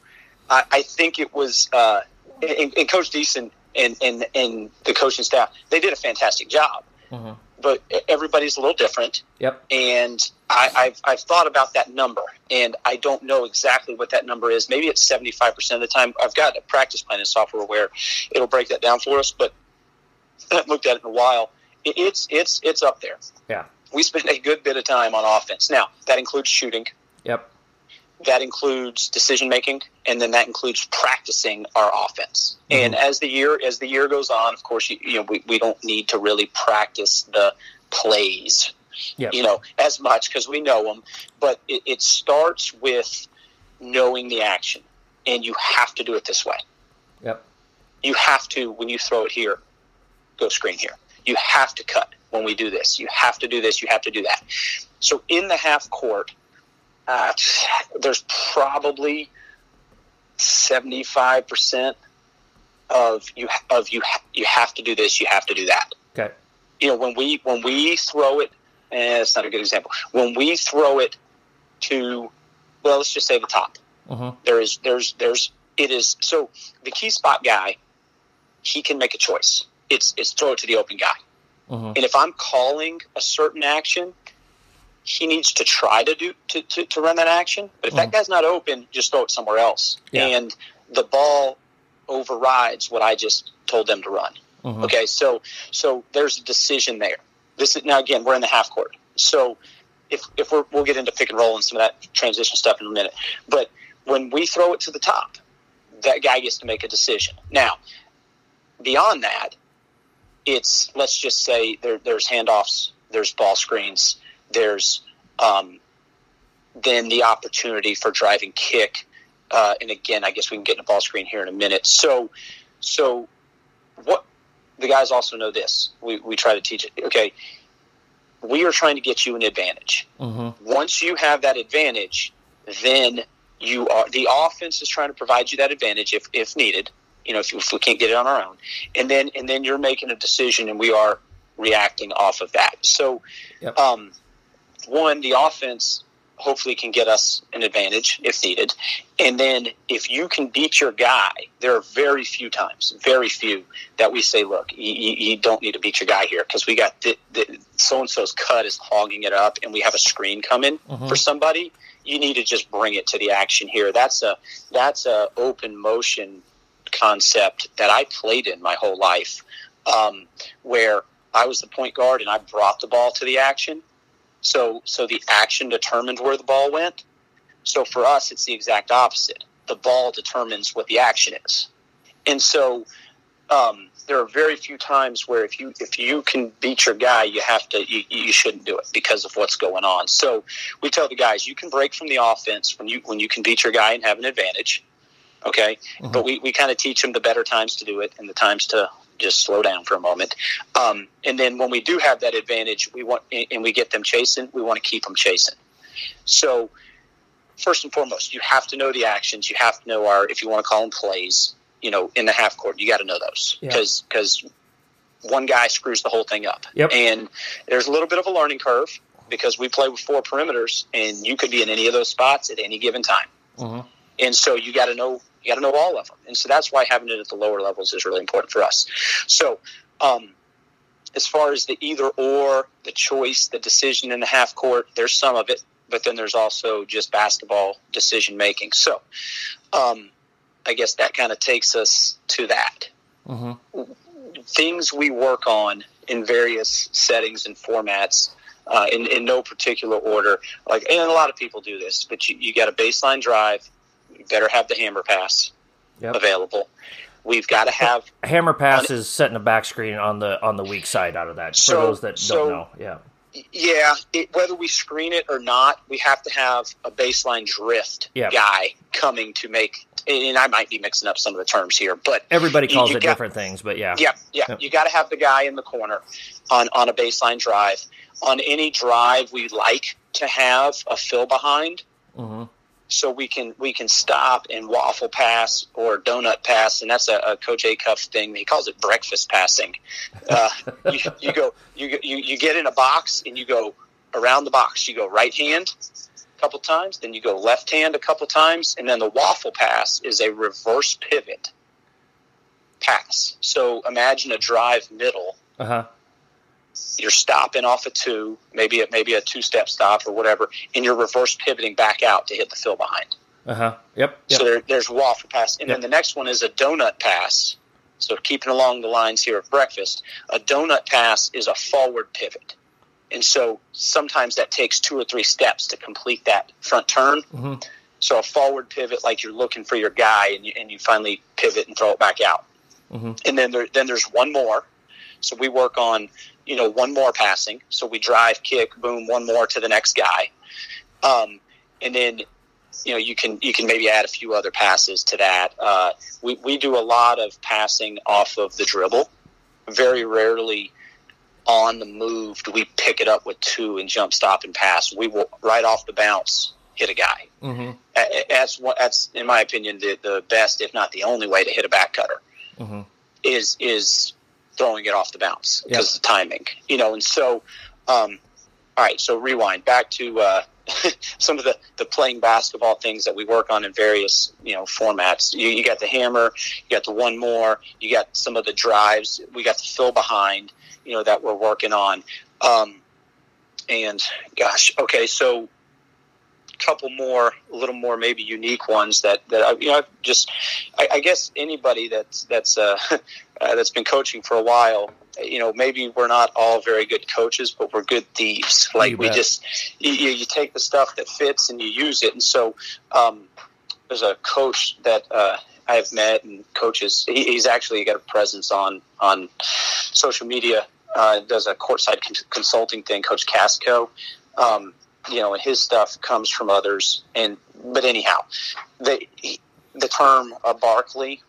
I, I think it was uh, and, and, Coach Deason and, and and the coaching staff they did a fantastic job. Mm-hmm. But everybody's a little different. Yep. And I, I've I've thought about that number, and I don't know exactly what that number is. Maybe it's seventy five percent of the time. I've got a practice plan in software where it'll break that down for us, but I haven't looked at it in a while. It's it's it's up there. Yeah. We spend a good bit of time on offense. Now that includes shooting. Yep that includes decision making and then that includes practicing our offense. Mm-hmm. and as the year as the year goes on of course you, you know we, we don't need to really practice the plays yep. you know as much because we know them but it, it starts with knowing the action and you have to do it this way. Yep. You have to when you throw it here go screen here. You have to cut when we do this. You have to do this. You have to do that. So in the half court uh, there's probably 75% of you of you you have to do this you have to do that. Okay. You know when we when we throw it and it's not a good example. When we throw it to well let's just say the top. Uh-huh. there is there's there's it is so the key spot guy he can make a choice. It's it's throw it to the open guy. Uh-huh. and if i'm calling a certain action he needs to try to do to, to, to run that action. But if mm. that guy's not open, just throw it somewhere else. Yeah. And the ball overrides what I just told them to run. Mm-hmm. Okay, so so there's a decision there. This is now again we're in the half court. So if if we're, we'll get into pick and roll and some of that transition stuff in a minute. But when we throw it to the top, that guy gets to make a decision. Now, beyond that, it's let's just say there, there's handoffs, there's ball screens, there's um, then the opportunity for driving kick. Uh, and again, I guess we can get in the ball screen here in a minute. So, so what the guys also know this. We, we try to teach it. Okay, we are trying to get you an advantage. Mm-hmm. Once you have that advantage, then you are the offense is trying to provide you that advantage if, if needed. You know, if, if we can't get it on our own, and then and then you're making a decision, and we are reacting off of that. So, yep. um, one, the offense hopefully can get us an advantage if needed. And then if you can beat your guy, there are very few times, very few that we say, look, you, you don't need to beat your guy here because we got so and so's cut is hogging it up and we have a screen coming mm-hmm. for somebody. You need to just bring it to the action here. That's a that's a open motion concept that I played in my whole life, um, where I was the point guard and I brought the ball to the action so, so the action determined where the ball went. So for us, it's the exact opposite. The ball determines what the action is, and so um, there are very few times where if you if you can beat your guy, you have to you, you shouldn't do it because of what's going on. So we tell the guys you can break from the offense when you when you can beat your guy and have an advantage. Okay, mm-hmm. but we, we kind of teach them the better times to do it and the times to just slow down for a moment. Um, and then when we do have that advantage, we want and we get them chasing, we want to keep them chasing. So, first and foremost, you have to know the actions. You have to know our, if you want to call them plays, you know, in the half court, you got to know those Yeah. because because one guy screws the whole thing up. Yep. And there's a little bit of a learning curve because we play with four perimeters, and you could be in any of those spots at any given time. Mhm. And so you got to know you got to know all of them, and so that's why having it at the lower levels is really important for us. So, um, as far as the either or, the choice, the decision in the half court, there's some of it, but then there's also just basketball decision making. So, um, I guess that kind of takes us to that. Mhm. Things we work on in various settings and formats. Uh, in, in no particular order, like and a lot of people do this, but you, you got a baseline drive. You better have the hammer pass Yep. available. We've got to have Hammer pass is setting a back screen on the on the weak side out of that. For So- those that so- don't know, yeah. Yeah, it, whether we screen it or not, we have to have a baseline drift Yeah. guy coming to make. And I might be mixing up some of the terms here, but Everybody calls you it got- different things, but yeah. yeah, yeah, Yep. you got to have the guy in the corner on on a baseline drive. On any drive, we like to have a fill behind, hmm so we can we can stop and waffle pass or donut pass, and that's a, a Coach A Cuff thing. He calls it breakfast passing. Uh, you, you go you, you you get in a box and you go around the box. You go right hand a couple times, then you go left hand a couple times, and then the waffle pass is a reverse pivot pass. So imagine a drive middle Uh huh. You're stopping off a two, maybe a, maybe a two step stop or whatever, and you're reverse pivoting back out to hit the fill behind. Uh huh. Yep. Yep. So there, there's waffle pass, and Yep. then the next one is a donut pass. So keeping along the lines here of breakfast, a donut pass is a forward pivot, and so sometimes that takes two or three steps to complete that front turn. hmm So a forward pivot, like you're looking for your guy, and you, and you finally pivot and throw it back out. Mhm. And then there, then there's one more. So we work on, you know, one more passing. So we drive, kick, boom, one more to the next guy, um, and then, you know, you can you can maybe add a few other passes to that. Uh, we we do a lot of passing off of the dribble. Very rarely on the move do we pick it up with two and jump, stop, and pass. We will right off the bounce hit a guy hmm that's what that's in my opinion the, the best if not the only way to hit a back cutter hmm is is throwing it off the bounce Yep. because the timing you know and so um all right so rewind back to uh some of the the playing basketball things that we work on in various you know formats you, you got the hammer you got the one more you got some of the drives we got the fill behind you know that we're working on um and gosh okay so couple more, a little more maybe unique ones that that I, you know I've just I, I guess anybody that's that's uh, uh, that's been coaching for a while, you know, maybe we're not all very good coaches, but we're good thieves. Like we just you, you you take the stuff that fits and you use it. And so um, there's a coach that uh, I've met and coaches. He, he's actually got a presence on on social media. Uh, does a courtside con- consulting thing, Coach Casco. Um, you know, and his stuff comes from others. And but anyhow, the the term a Barkley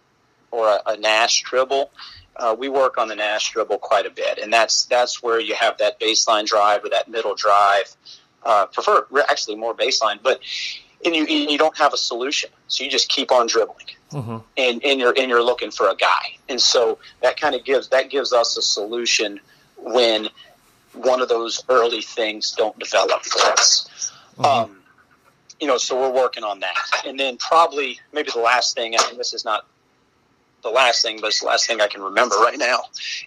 or a, a Nash dribble, uh, we work on the Nash dribble quite a bit, and that's that's where you have that baseline drive or that middle drive. Uh, prefer actually more baseline, but and you you don't have a solution, so you just keep on dribbling hmm and, and you're and you're looking for a guy. And so that kind of gives that gives us a solution when one of those early things don't develop for us. Um, you know, so we're working on that. And then probably maybe the last thing, I mean, this is not the last thing, but it's the last thing I can remember right now,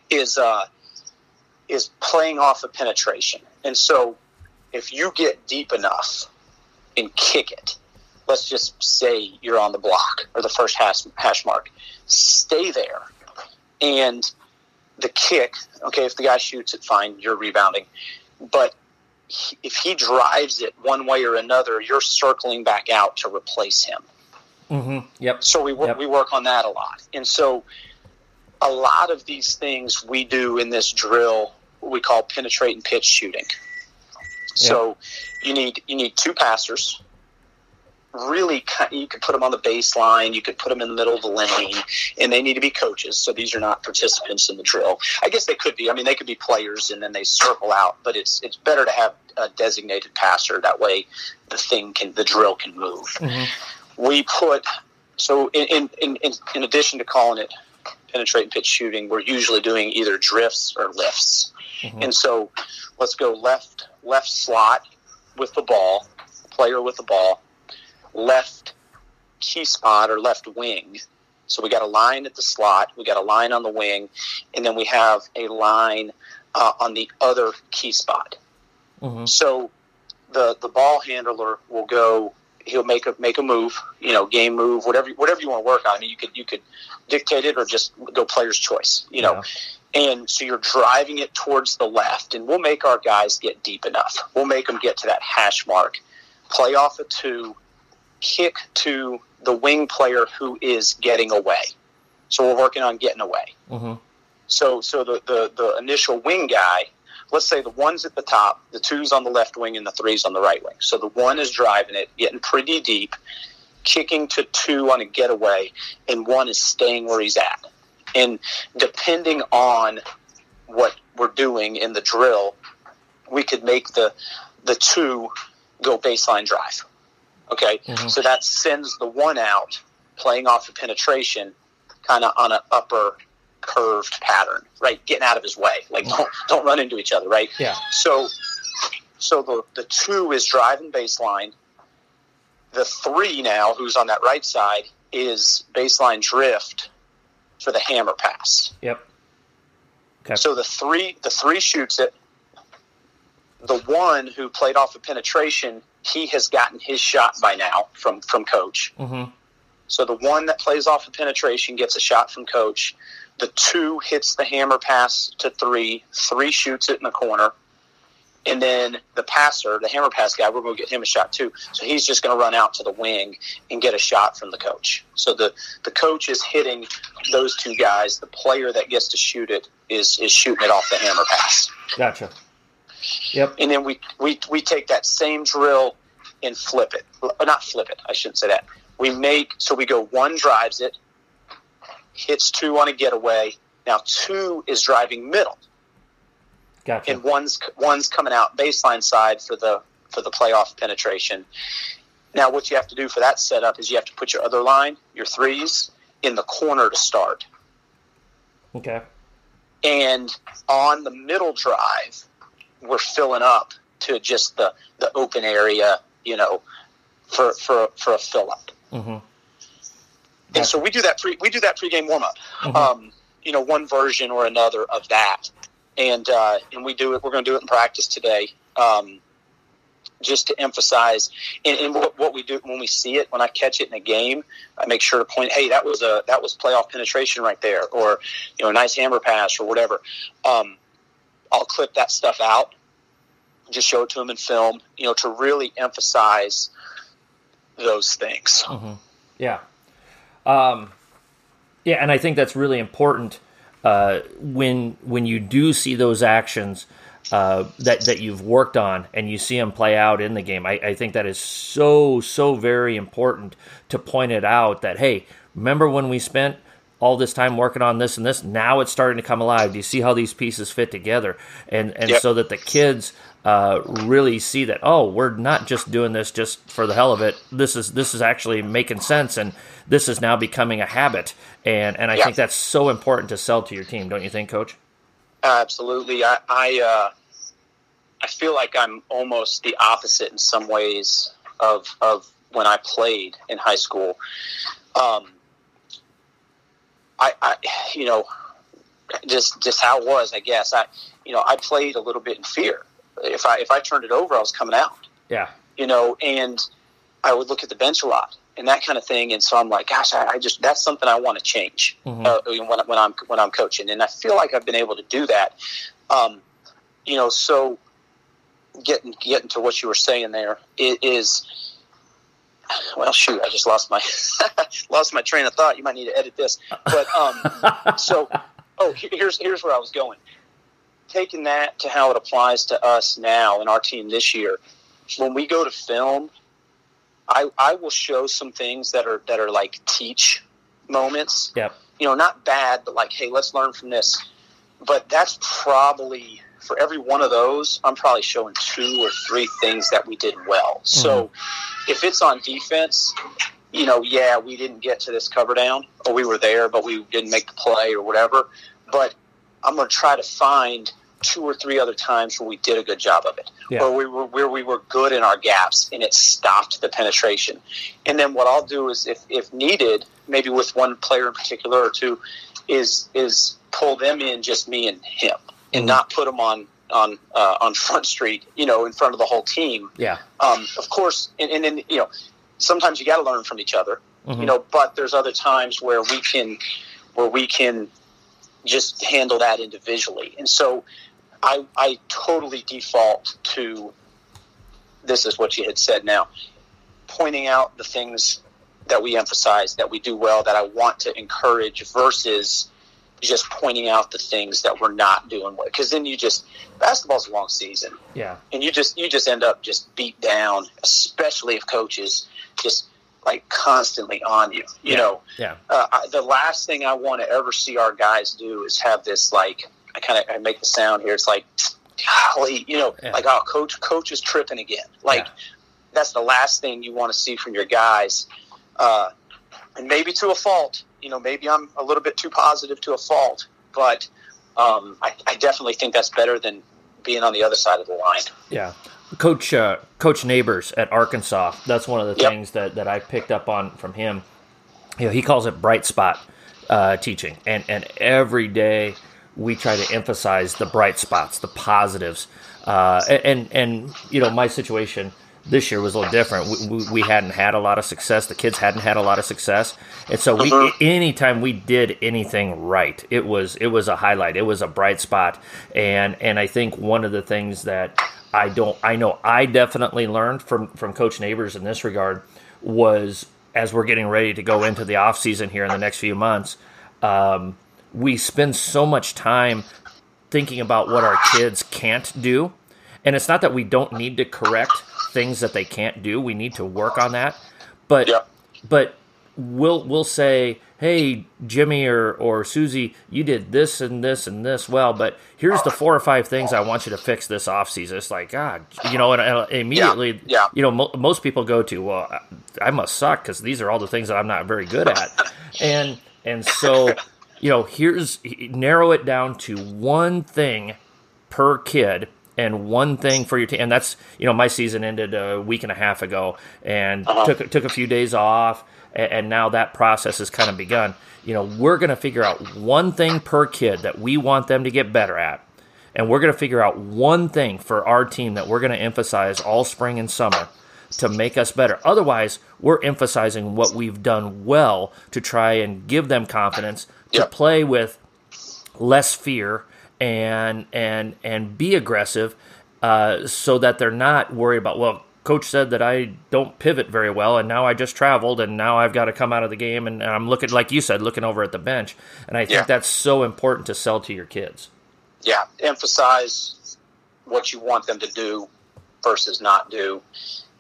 is uh, is playing off of penetration. And so if you get deep enough and kick it, let's just say you're on the block or the first hash, hash mark, stay there. And the kick, okay, if the guy shoots it, fine, you're rebounding. But he- if he drives it one way or another, you're circling back out to replace him. hmm Yep. So we work, Yep. we work on that a lot. And so a lot of these things we do in this drill we call penetrate and pitch shooting. So you need you need two passers really you could put them on the baseline, you could put them in the middle of the lane, and they need to be coaches. So these are not participants in the drill. I guess they could be. I mean, they could be players and then they circle out, but it's it's better to have a designated passer. That way, the thing can the drill can move. Mm-hmm. We put so in, in in in addition to calling it penetrate and pitch shooting, we're usually doing either drifts or lifts. Mm-hmm. And so let's go left left slot with the ball, player with the ball, left key spot or left wing. So we got a line at the slot, we got a line on the wing, and then we have a line uh, on the other key spot. Mm-hmm. So the the ball handler will go. He'll make a make a move, you know, game move, whatever whatever you want to work on. I mean, you could you could dictate it or just go player's choice, you know. Yeah. And so you're driving it towards the left, and we'll make our guys get deep enough. We'll make them get to that hash mark, play off a two, kick to the wing player who is getting away. So we're working on getting away. Mm-hmm. So so the, the the initial wing guy, let's say the one's at the top, the two's on the left wing, and the three's on the right wing. So the one is driving it, getting pretty deep, kicking to two on a getaway, and one is staying where he's at. And depending on what we're doing in the drill, we could make the the two go baseline drive. Okay, mm-hmm. so that sends the one out playing off of penetration, kind of on an upper curved pattern, right? Getting out of his way, like don't don't run into each other, right? Yeah. So, so the the two is driving baseline. The three now, who's on that right side, is baseline drift for the hammer pass. Yep. Okay. So the three the three shoots it. The one who played off of penetration, he has gotten his shot by now from from coach. Mm-hmm. So the one that plays off of penetration gets a shot from coach. The two hits the hammer pass to three. Three shoots it in the corner and then the passer, the hammer pass guy, we're going to get him a shot too. So he's just going to run out to the wing and get a shot from the coach. So the the coach is hitting those two guys. The player that gets to shoot it is is shooting it off the hammer pass. Gotcha. Yep. And then we we we take that same drill and flip it. Not flip it. I shouldn't say that. We make so we go one drives it, hits two on a getaway. Now two is driving middle. Gotcha. And one's one's coming out baseline side for the for the playoff penetration. Now, what you have to do for that setup is you have to put your other line, your threes, in the corner to start. Okay. And on the middle drive, we're filling up to just the, the open area, you know, for for for a fill up. Mm-hmm. And so we do that pre we do that pregame warm up. Mm-hmm. Um, you know, one version or another of that and uh, and we do it. We're going to do it in practice today, um, just to emphasize. And, and what, what, we do when we see it, when I catch it in a game, I make sure to point, hey, that was a that was playoff penetration right there, or you know, a nice hammer pass or whatever. Um, I'll clip that stuff out, just show it to them in film, you know, to really emphasize those things. Mm-hmm. Yeah, um, yeah, and I think that's really important uh, when when you do see those actions uh, that that you've worked on and you see them play out in the game, I, I think that is so so very important to point it out. That hey, remember when we spent all this time working on this and this. Now it's starting to come alive. Do you see how these pieces fit together? And and yep. so that the kids uh, really see that oh, we're not just doing this just for the hell of it. This is this is actually making sense, and this is now becoming a habit. And and I yep. think that's so important to sell to your team, don't you think, Coach? Absolutely. I I, uh, I feel like I'm almost the opposite in some ways of of when I played in high school. Um, I, I, you know, just just how it was. I guess I, you know, I played a little bit in fear. If I if I turned it over, I was coming out. Yeah. You know, and I would look at the bench a lot and that kind of thing. And so I'm like, gosh, I, I just that's something I want to change mm-hmm. uh, when, when I'm when I'm coaching, and I feel like I've been able to do that. Um, you know, so getting getting to what you were saying there it is well, shoot, I just lost my lost my train of thought. You might need to edit this, but um, so oh, here's here's where I was going. Taking that to how it applies to us now in our team this year, when we go to film, I I will show some things that are that are like teach moments. Yep. You know, not bad, but like, hey, let's learn from this. But that's probably for every one of those, I'm probably showing two or three things that we did well. Mm-hmm. So if it's on defense, you know, yeah, we didn't get to this cover down, or we were there, but we didn't make the play, or whatever. But I'm going to try to find two or three other times where we did a good job of it, Yeah. or we were where we were good in our gaps, and it stopped the penetration. And then what I'll do is, if if needed, maybe with one player in particular or two, is is pull them in, just me and him, and not put them on on uh, on front street, you know, in front of the whole team Yeah. um, of course, and, and then you know, sometimes you got to learn from each other, Mhm. you know. But there's other times where we can, where we can just handle that individually, and so I I totally default to this is what you had said now, pointing out the things that we emphasize that we do well that I want to encourage versus just pointing out the things that we're not doing well because then you just basketball's a long season Yeah. and you just you just end up just beat down, especially if coaches just like constantly on you. You Yeah. know, Yeah. uh, I, the last thing I want to ever see our guys do is have this like I kind of I make the sound here. It's like, golly, you know, Yeah. like oh, coach, coach is tripping again. Like Yeah. that's the last thing you want to see from your guys, uh, and maybe to a fault. You know, maybe I'm a little bit too positive to a fault, but um, I, I definitely think that's better than being on the other side of the line. Yeah. Coach uh, Coach Neighbors at Arkansas. That's one of the Yep. things that, that I picked up on from him. You know, he calls it bright spot uh, teaching, and and every day we try to emphasize the bright spots, the positives, uh, and and you know my situation this year was a little different. We, we, we hadn't had a lot of success. The kids hadn't had a lot of success, and so we Mhm. anytime we did anything right, it was it was a highlight. It was a bright spot, and and I think one of the things that I don't I know I definitely learned from from Coach Neighbors in this regard was as we're getting ready to go into the off season here in the next few months. Um, we spend so much time thinking about what our kids can't do. And it's not that we don't need to correct things that they can't do. We need to work on that. But Yeah. but we'll we'll say, "Hey, Jimmy or or Susie, you did this and this and this well, but here's the four or five things I want you to fix this off season." It's like, God, you know, and, and immediately, yeah. you know, mo- most people go to, "Well, I- I must suck because these are all the things that I'm not very good at," and and so, you know, here's narrow it down to one thing per kid and one thing for your team. And that's you know my season ended a week and a half ago, and Uh-huh. took took a few days off, and, and now that process has kind of begun. You know, we're going to figure out one thing per kid that we want them to get better at. And we're going to figure out one thing for our team that we're going to emphasize all spring and summer to make us better. Otherwise, we're emphasizing what we've done well to try and give them confidence to Yep. play with less fear and and and be aggressive uh, so that they're not worried about well coach said that i don't pivot very well and now i just traveled and now i've got to come out of the game and, and i'm looking like you said looking over at the bench and i think Yeah. that's so important to sell to your kids yeah, emphasize what you want them to do versus not do.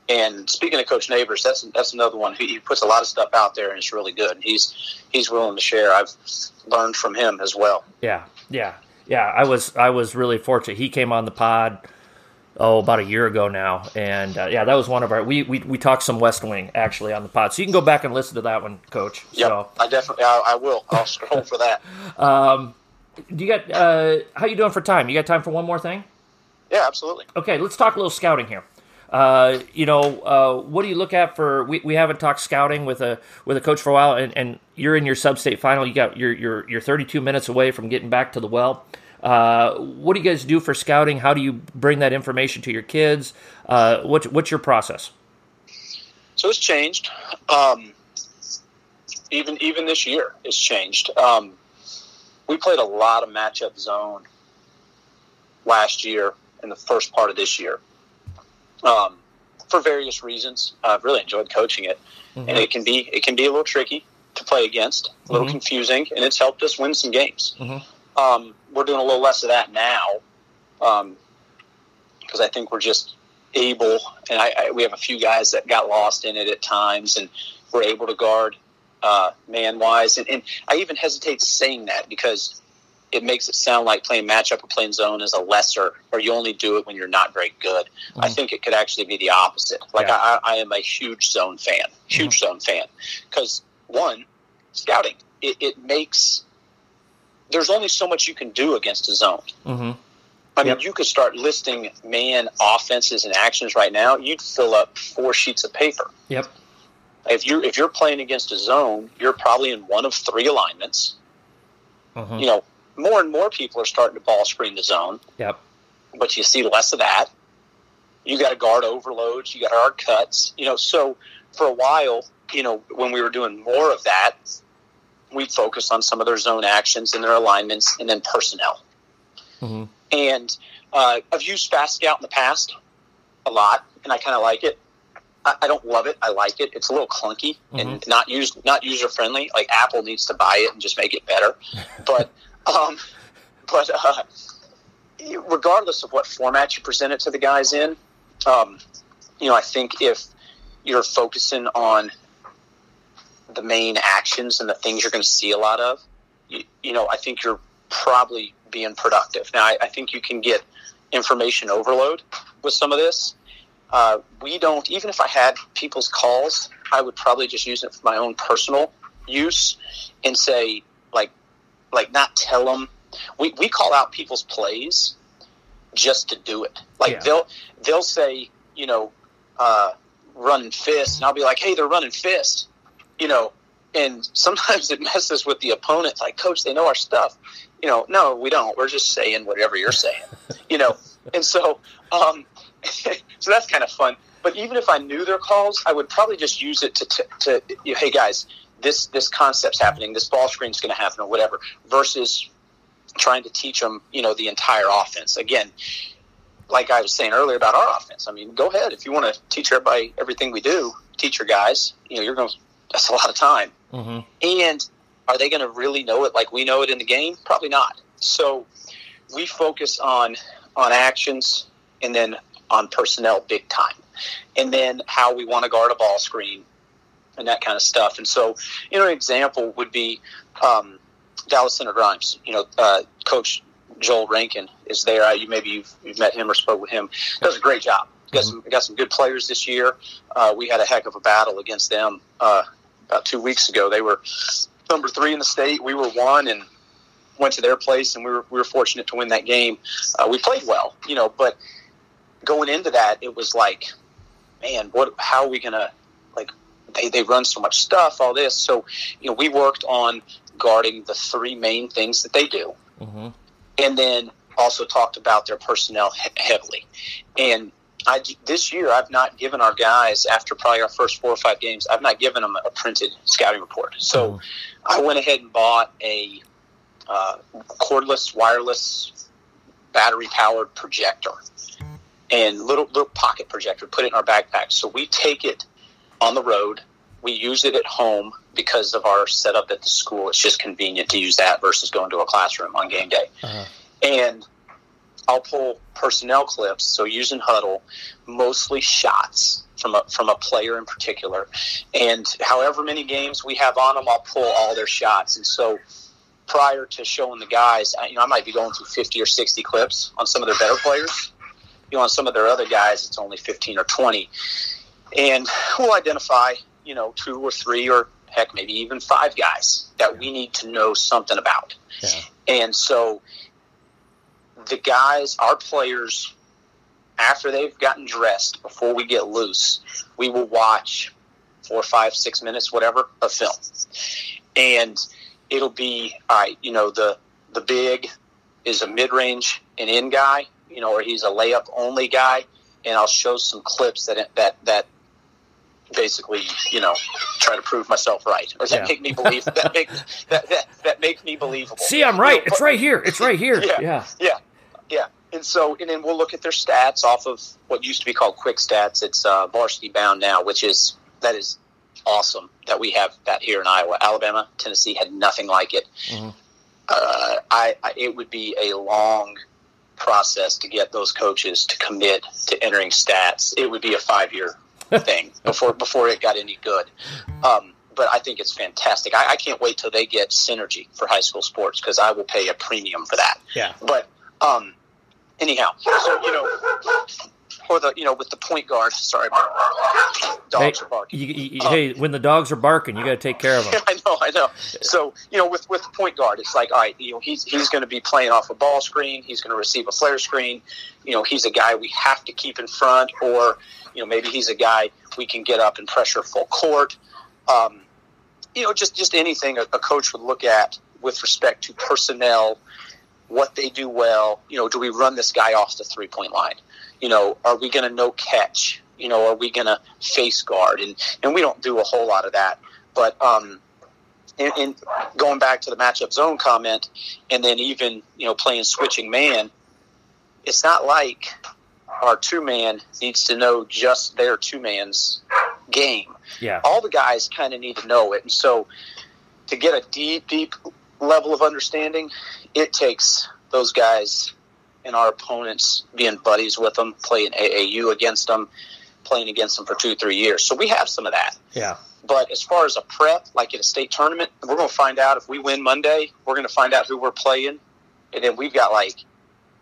And speaking of Coach Neighbors, that's that's another one. He, he puts a lot of stuff out there, and it's really good. He's he's willing to share. I've learned from him as well. Yeah, yeah, yeah. I was I was really fortunate. He came on the pod oh about a year ago now, and uh, yeah, that was one of our we, we we talked some West Wing actually on the pod, so you can go back and listen to that one, Coach. Yeah, So, I definitely I, I will. I'll scroll for that. um, do you got uh, how you doing for time? You got time for one more thing? Yeah, absolutely. Okay, let's talk a little scouting here. Uh, you know, uh, what do you look at for? We, we haven't talked scouting with a with a coach for a while, and, and you're in your sub state final. You got you're you're you're 32 minutes away from getting back to the well. Uh, what do you guys do for scouting? How do you bring that information to your kids? Uh, what's what's your process? So it's changed. Um, even even this year, it's changed. Um, we played a lot of matchup zone last year and the first part of this year um, for various reasons. I've really enjoyed coaching it, and it can be it can be a little tricky to play against, a little Mhm. confusing, and it's helped us win some games. Mhm. Um, we're doing a little less of that now because I think we're just able, and I, I, we have a few guys that got lost in it at times, and were able to guard uh, man wise. And, and I even hesitate saying that because it makes it sound like playing matchup or playing zone is a lesser, or you only do it when you're not very good. Mm-hmm. I think it could actually be the opposite. Like yeah. I, I, am a huge zone fan, huge mm-hmm. zone fan, because one, scouting it, it, makes there's only so much you can do against a zone. Mm-hmm. I mean, yep. you could start listing man offenses and actions right now. You'd fill up four sheets of paper. Yep. If you're if you're playing against a zone, you're probably in one of three alignments. Mm-hmm. You know, more and more people are starting to ball screen the zone. Yep. But you see less of that. You got to guard overloads. You got to guard cuts. You know, so for a while, you know, when we were doing more of that, we focused on some of their zone actions and their alignments, and then personnel. Mm-hmm. And uh, I've used Fast Scout in the past a lot, and I kind of like it. I, I, don't love it. I like it. It's a little clunky mm-hmm. and not used, not user friendly. Like Apple needs to buy it and just make it better. But um, but uh, regardless of what format you present it to the guys in, um, you know, I think if you're focusing on the main actions and the things you're going to see a lot of, you, you, know, I think you're probably being productive. Now, I, I think you can get information overload with some of this. Uh, we don't, even if I had people's calls, I would probably just use it for my own personal use and say, like, like not tell them. We, we call out people's plays just to do it. Like yeah. they'll they'll say, you know, uh, running fist, and I'll be like, hey, they're running fist, you know. And sometimes it messes with the opponent. Like, coach, they know our stuff. You know, no, we don't. We're just saying whatever you're saying. you know, and so um, so that's kind of fun. But even if I knew their calls, I would probably just use it to, to, to you know, hey guys, this this concept's happening, this ball screen's going to happen, or whatever, versus trying to teach them, you know, the entire offense. Again, like I was saying earlier about our offense. I mean, go ahead if you want to teach everybody everything we do. Teach your guys. You know, you're going. to That's a lot of time. Mm-hmm. And are they going to really know it like we know it in the game? Probably not. So we focus on on actions and then on personnel big time, and then how we want to guard a ball screen and that kind of stuff. And so, you know, an example would be um, Dallas Center Grimes. You know, uh, Coach Joel Rankin is there. You maybe you've, you've, met him or spoke with him. Does a great job. Got some got some good players this year. Uh, we had a heck of a battle against them uh, about two weeks ago. They were number three in the state. We were one, and went to their place, and we were we were fortunate to win that game. Uh, we played well, you know, but going into that, it was like, man, what? How are we gonna they, they run so much stuff, all this. So, you know, we worked on guarding the three main things that they do. Mm-hmm. And then also talked about their personnel he- heavily. And I, this year, I've not given our guys, after probably our first four or five games, I've not given them a printed scouting report. So mm-hmm. I went ahead and bought a uh, cordless, wireless, battery powered projector and little little pocket projector. Put it in our backpack. So we take it on the road. We use it at home because of our setup at the school. It's just convenient to use that versus going to a classroom on game day. Uh-huh. And I'll pull personnel clips, so using Hudl, mostly shots from a from a player in particular, and however many games we have on them, I'll pull all their shots. And so, prior to showing the guys, you know, I might be going through fifty or sixty clips on some of their better players. You know, on some of their other guys, it's only fifteen or twenty and we'll identify, you know, two or three or heck, maybe even five guys that we need to know something about. Yeah. And so the guys, our players, after they've gotten dressed, before we get loose, we will watch four, five, six minutes, whatever, of film. And it'll be, all right, you know, the, the big is a mid range and in guy, you know, or he's a layup only guy. And I'll show some clips that, that, that basically, you know, try to prove myself right, or that yeah. make me believe that make that, that that make me believable. See, I'm right. You know, it's right here. It's right here. yeah, yeah, yeah, yeah. And so, and then we'll look at their stats off of what used to be called QuikStats. It's uh, varsity bound now, which is that is awesome that we have that here in Iowa. Alabama, Tennessee had nothing like it. Mm-hmm. Uh, I, I, it would be a long process to get those coaches to commit to entering stats, it would be a five year thing before before it got any good. Um, but I think it's fantastic. I, I, can't wait till they get synergy for high school sports because I will pay a premium for that. Yeah. But um, anyhow, so you know, or the you know with the point guard. Sorry, dogs hey, are barking. You, you, um, hey, when the dogs are barking, you got to take care of them. I know, I know. So you know, with with the point guard, it's like, all right, you know, he's he's going to be playing off a ball screen. He's going to receive a flare screen. You know, he's a guy we have to keep in front, or you know, maybe he's a guy we can get up and pressure full court. Um, you know, just just anything a, a coach would look at with respect to personnel, what they do well. You know, do we run this guy off the three point line? You know, are we going to no catch? You know, are we going to face guard? And and we don't do a whole lot of that. But um, and, and going back to the matchup zone comment, and then even you know playing switching man, it's not like our two man needs to know just their two man's game. Yeah. All the guys kind of need to know it. And so to get a deep, deep level of understanding, it takes those guys and our opponents being buddies with them, playing AAU against them, playing against them for two, three years. So we have some of that. Yeah. But as far as a prep, like in a state tournament, we're going to find out if we win Monday, we're going to find out who we're playing. And then we've got like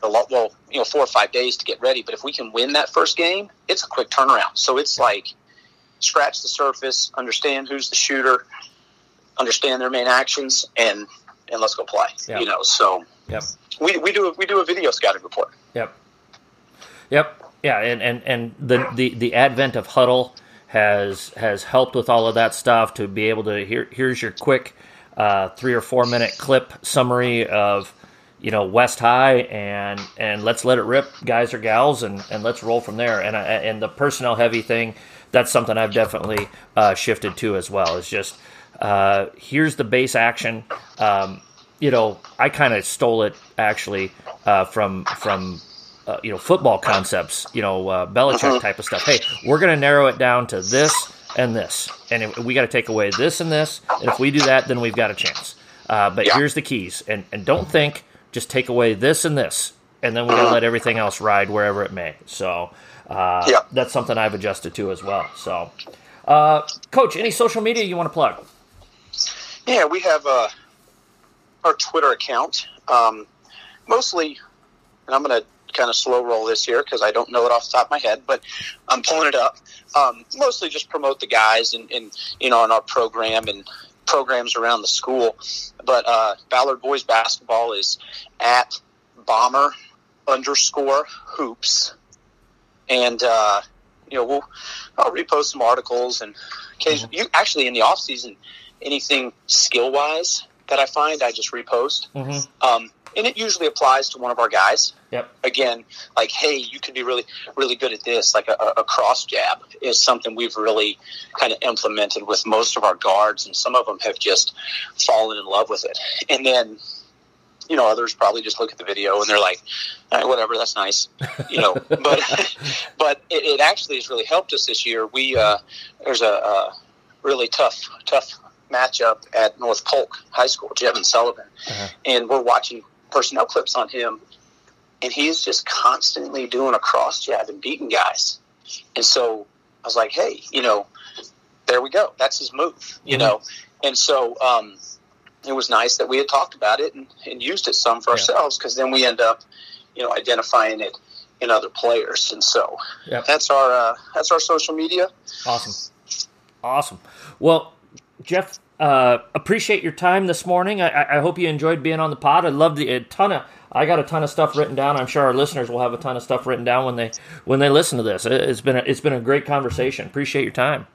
a lot, well, you know, four or five days to get ready. But if we can win that first game, it's a quick turnaround. So it's like scratch the surface, understand who's the shooter, understand their main actions, and and let's go play. Yep. You know, so yep. we, we do a, we do a video scouting report. Yep. Yep. Yeah, and, and, and the, the, the advent of Hudl has has helped with all of that stuff to be able to here here's your quick uh, three or four minute clip summary of you know West High and and let's let it rip guys or gals and, and let's roll from there and and the personnel heavy thing that's something I've definitely uh, shifted to as well. It's just uh, here's the base action. Um, you know, I kind of stole it actually uh, from from uh, you know football concepts. You know, uh, Belichick uh-huh. type of stuff. Hey, we're going to narrow it down to this and this, and we got to take away this and this. And if we do that, then we've got a chance. Uh, but yeah. here's the keys, and and don't think just take away this and this, and then we're going to uh-huh. let everything else ride wherever it may. So uh, yeah. that's something I've adjusted to as well. So, uh, Coach, any social media you want to plug? Yeah, we have uh, our Twitter account. Um, mostly, and I'm going to kind of slow roll this here because I don't know it off the top of my head, but I'm pulling it up. Um, mostly just promote the guys and, and, you know, in our program and programs around the school. But uh, Ballard boys basketball is at bomber underscore hoops and uh, you know we'll I'll repost some articles and occasionally mm-hmm. you actually in the off season anything skill wise that I find I just repost. Mm-hmm. Um, and it usually applies to one of our guys. Yep. Again, like, hey, you can be really, really good at this. Like a, a cross jab is something we've really kind of implemented with most of our guards, and some of them have just fallen in love with it. And then you know, others probably just look at the video and they're like, right, whatever, that's nice, you know. but but it, it, actually has really helped us this year. We uh, there's a, a really tough tough matchup at North Polk High School, Jevin Sullivan, uh-huh. and we're watching personnel clips on him, and he's just constantly doing a cross jab and beating guys. And so I was like, hey, you know, there we go. That's his move, you mm-hmm. know. And so um, it was nice that we had talked about it and, and used it some for yeah. ourselves because then we end up, you know, identifying it in other players. And so yep. that's our uh, that's our social media. Awesome, awesome. Well, Jeff, uh, appreciate your time this morning. I, I, hope you enjoyed being on the pod. I love the a ton of. I got a ton of stuff written down. I'm sure our listeners will have a ton of stuff written down when they when they listen to this. It's been a, it's been a great conversation. Appreciate your time,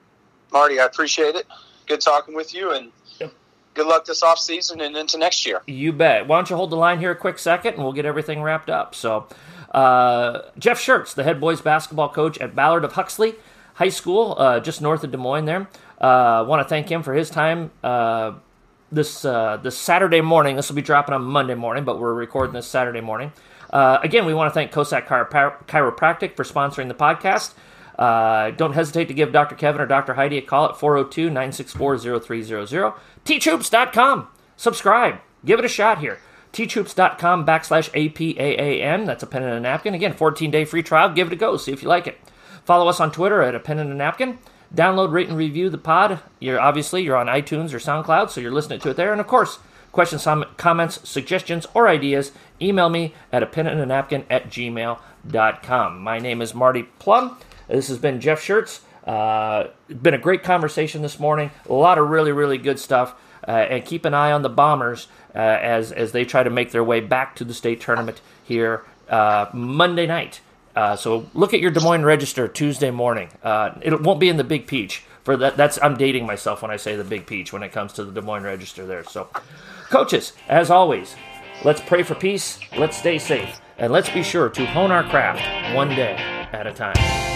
Marty. I appreciate it. Good talking with you and good luck this off season and into next year. You bet. Why don't you hold the line here a quick second, and we'll get everything wrapped up. So, uh, Jeff Schertz, the head boys basketball coach at Ballard of Huxley High School, uh, just north of Des Moines. There, I uh, want to thank him for his time. Uh, this uh, this Saturday morning. This will be dropping on Monday morning, but we're recording this Saturday morning. Uh, again, we want to thank Cossack Chiropractic for sponsoring the podcast. Uh, don't hesitate to give Dr. Kevin or Dr. Heidi a call at 402 964 0300. Teachhoops.com. Subscribe. Give it a shot here. teachhoops.com backslash APAAN. That's a pen and a napkin. Again, 14 day free trial. Give it a go. See if you like it. Follow us on Twitter at a pen and a napkin. Download, rate, and review the pod. You're obviously you're on iTunes or SoundCloud, so you're listening to it there. And of course, questions, comments, suggestions, or ideas, email me at a pen and a napkin at gmail.com. My name is Marty Plum. This has been Jeff Schertz. Uh, been a great conversation this morning. A lot of really, really good stuff. Uh, and keep an eye on the Bombers uh, as as they try to make their way back to the state tournament here uh, Monday night. Uh, so look at your Des Moines Register Tuesday morning. Uh, it won't be in the Big Peach for that. That's I'm dating myself when I say the Big Peach when it comes to the Des Moines Register there. So, coaches, as always, let's pray for peace. Let's stay safe, and let's be sure to hone our craft one day at a time.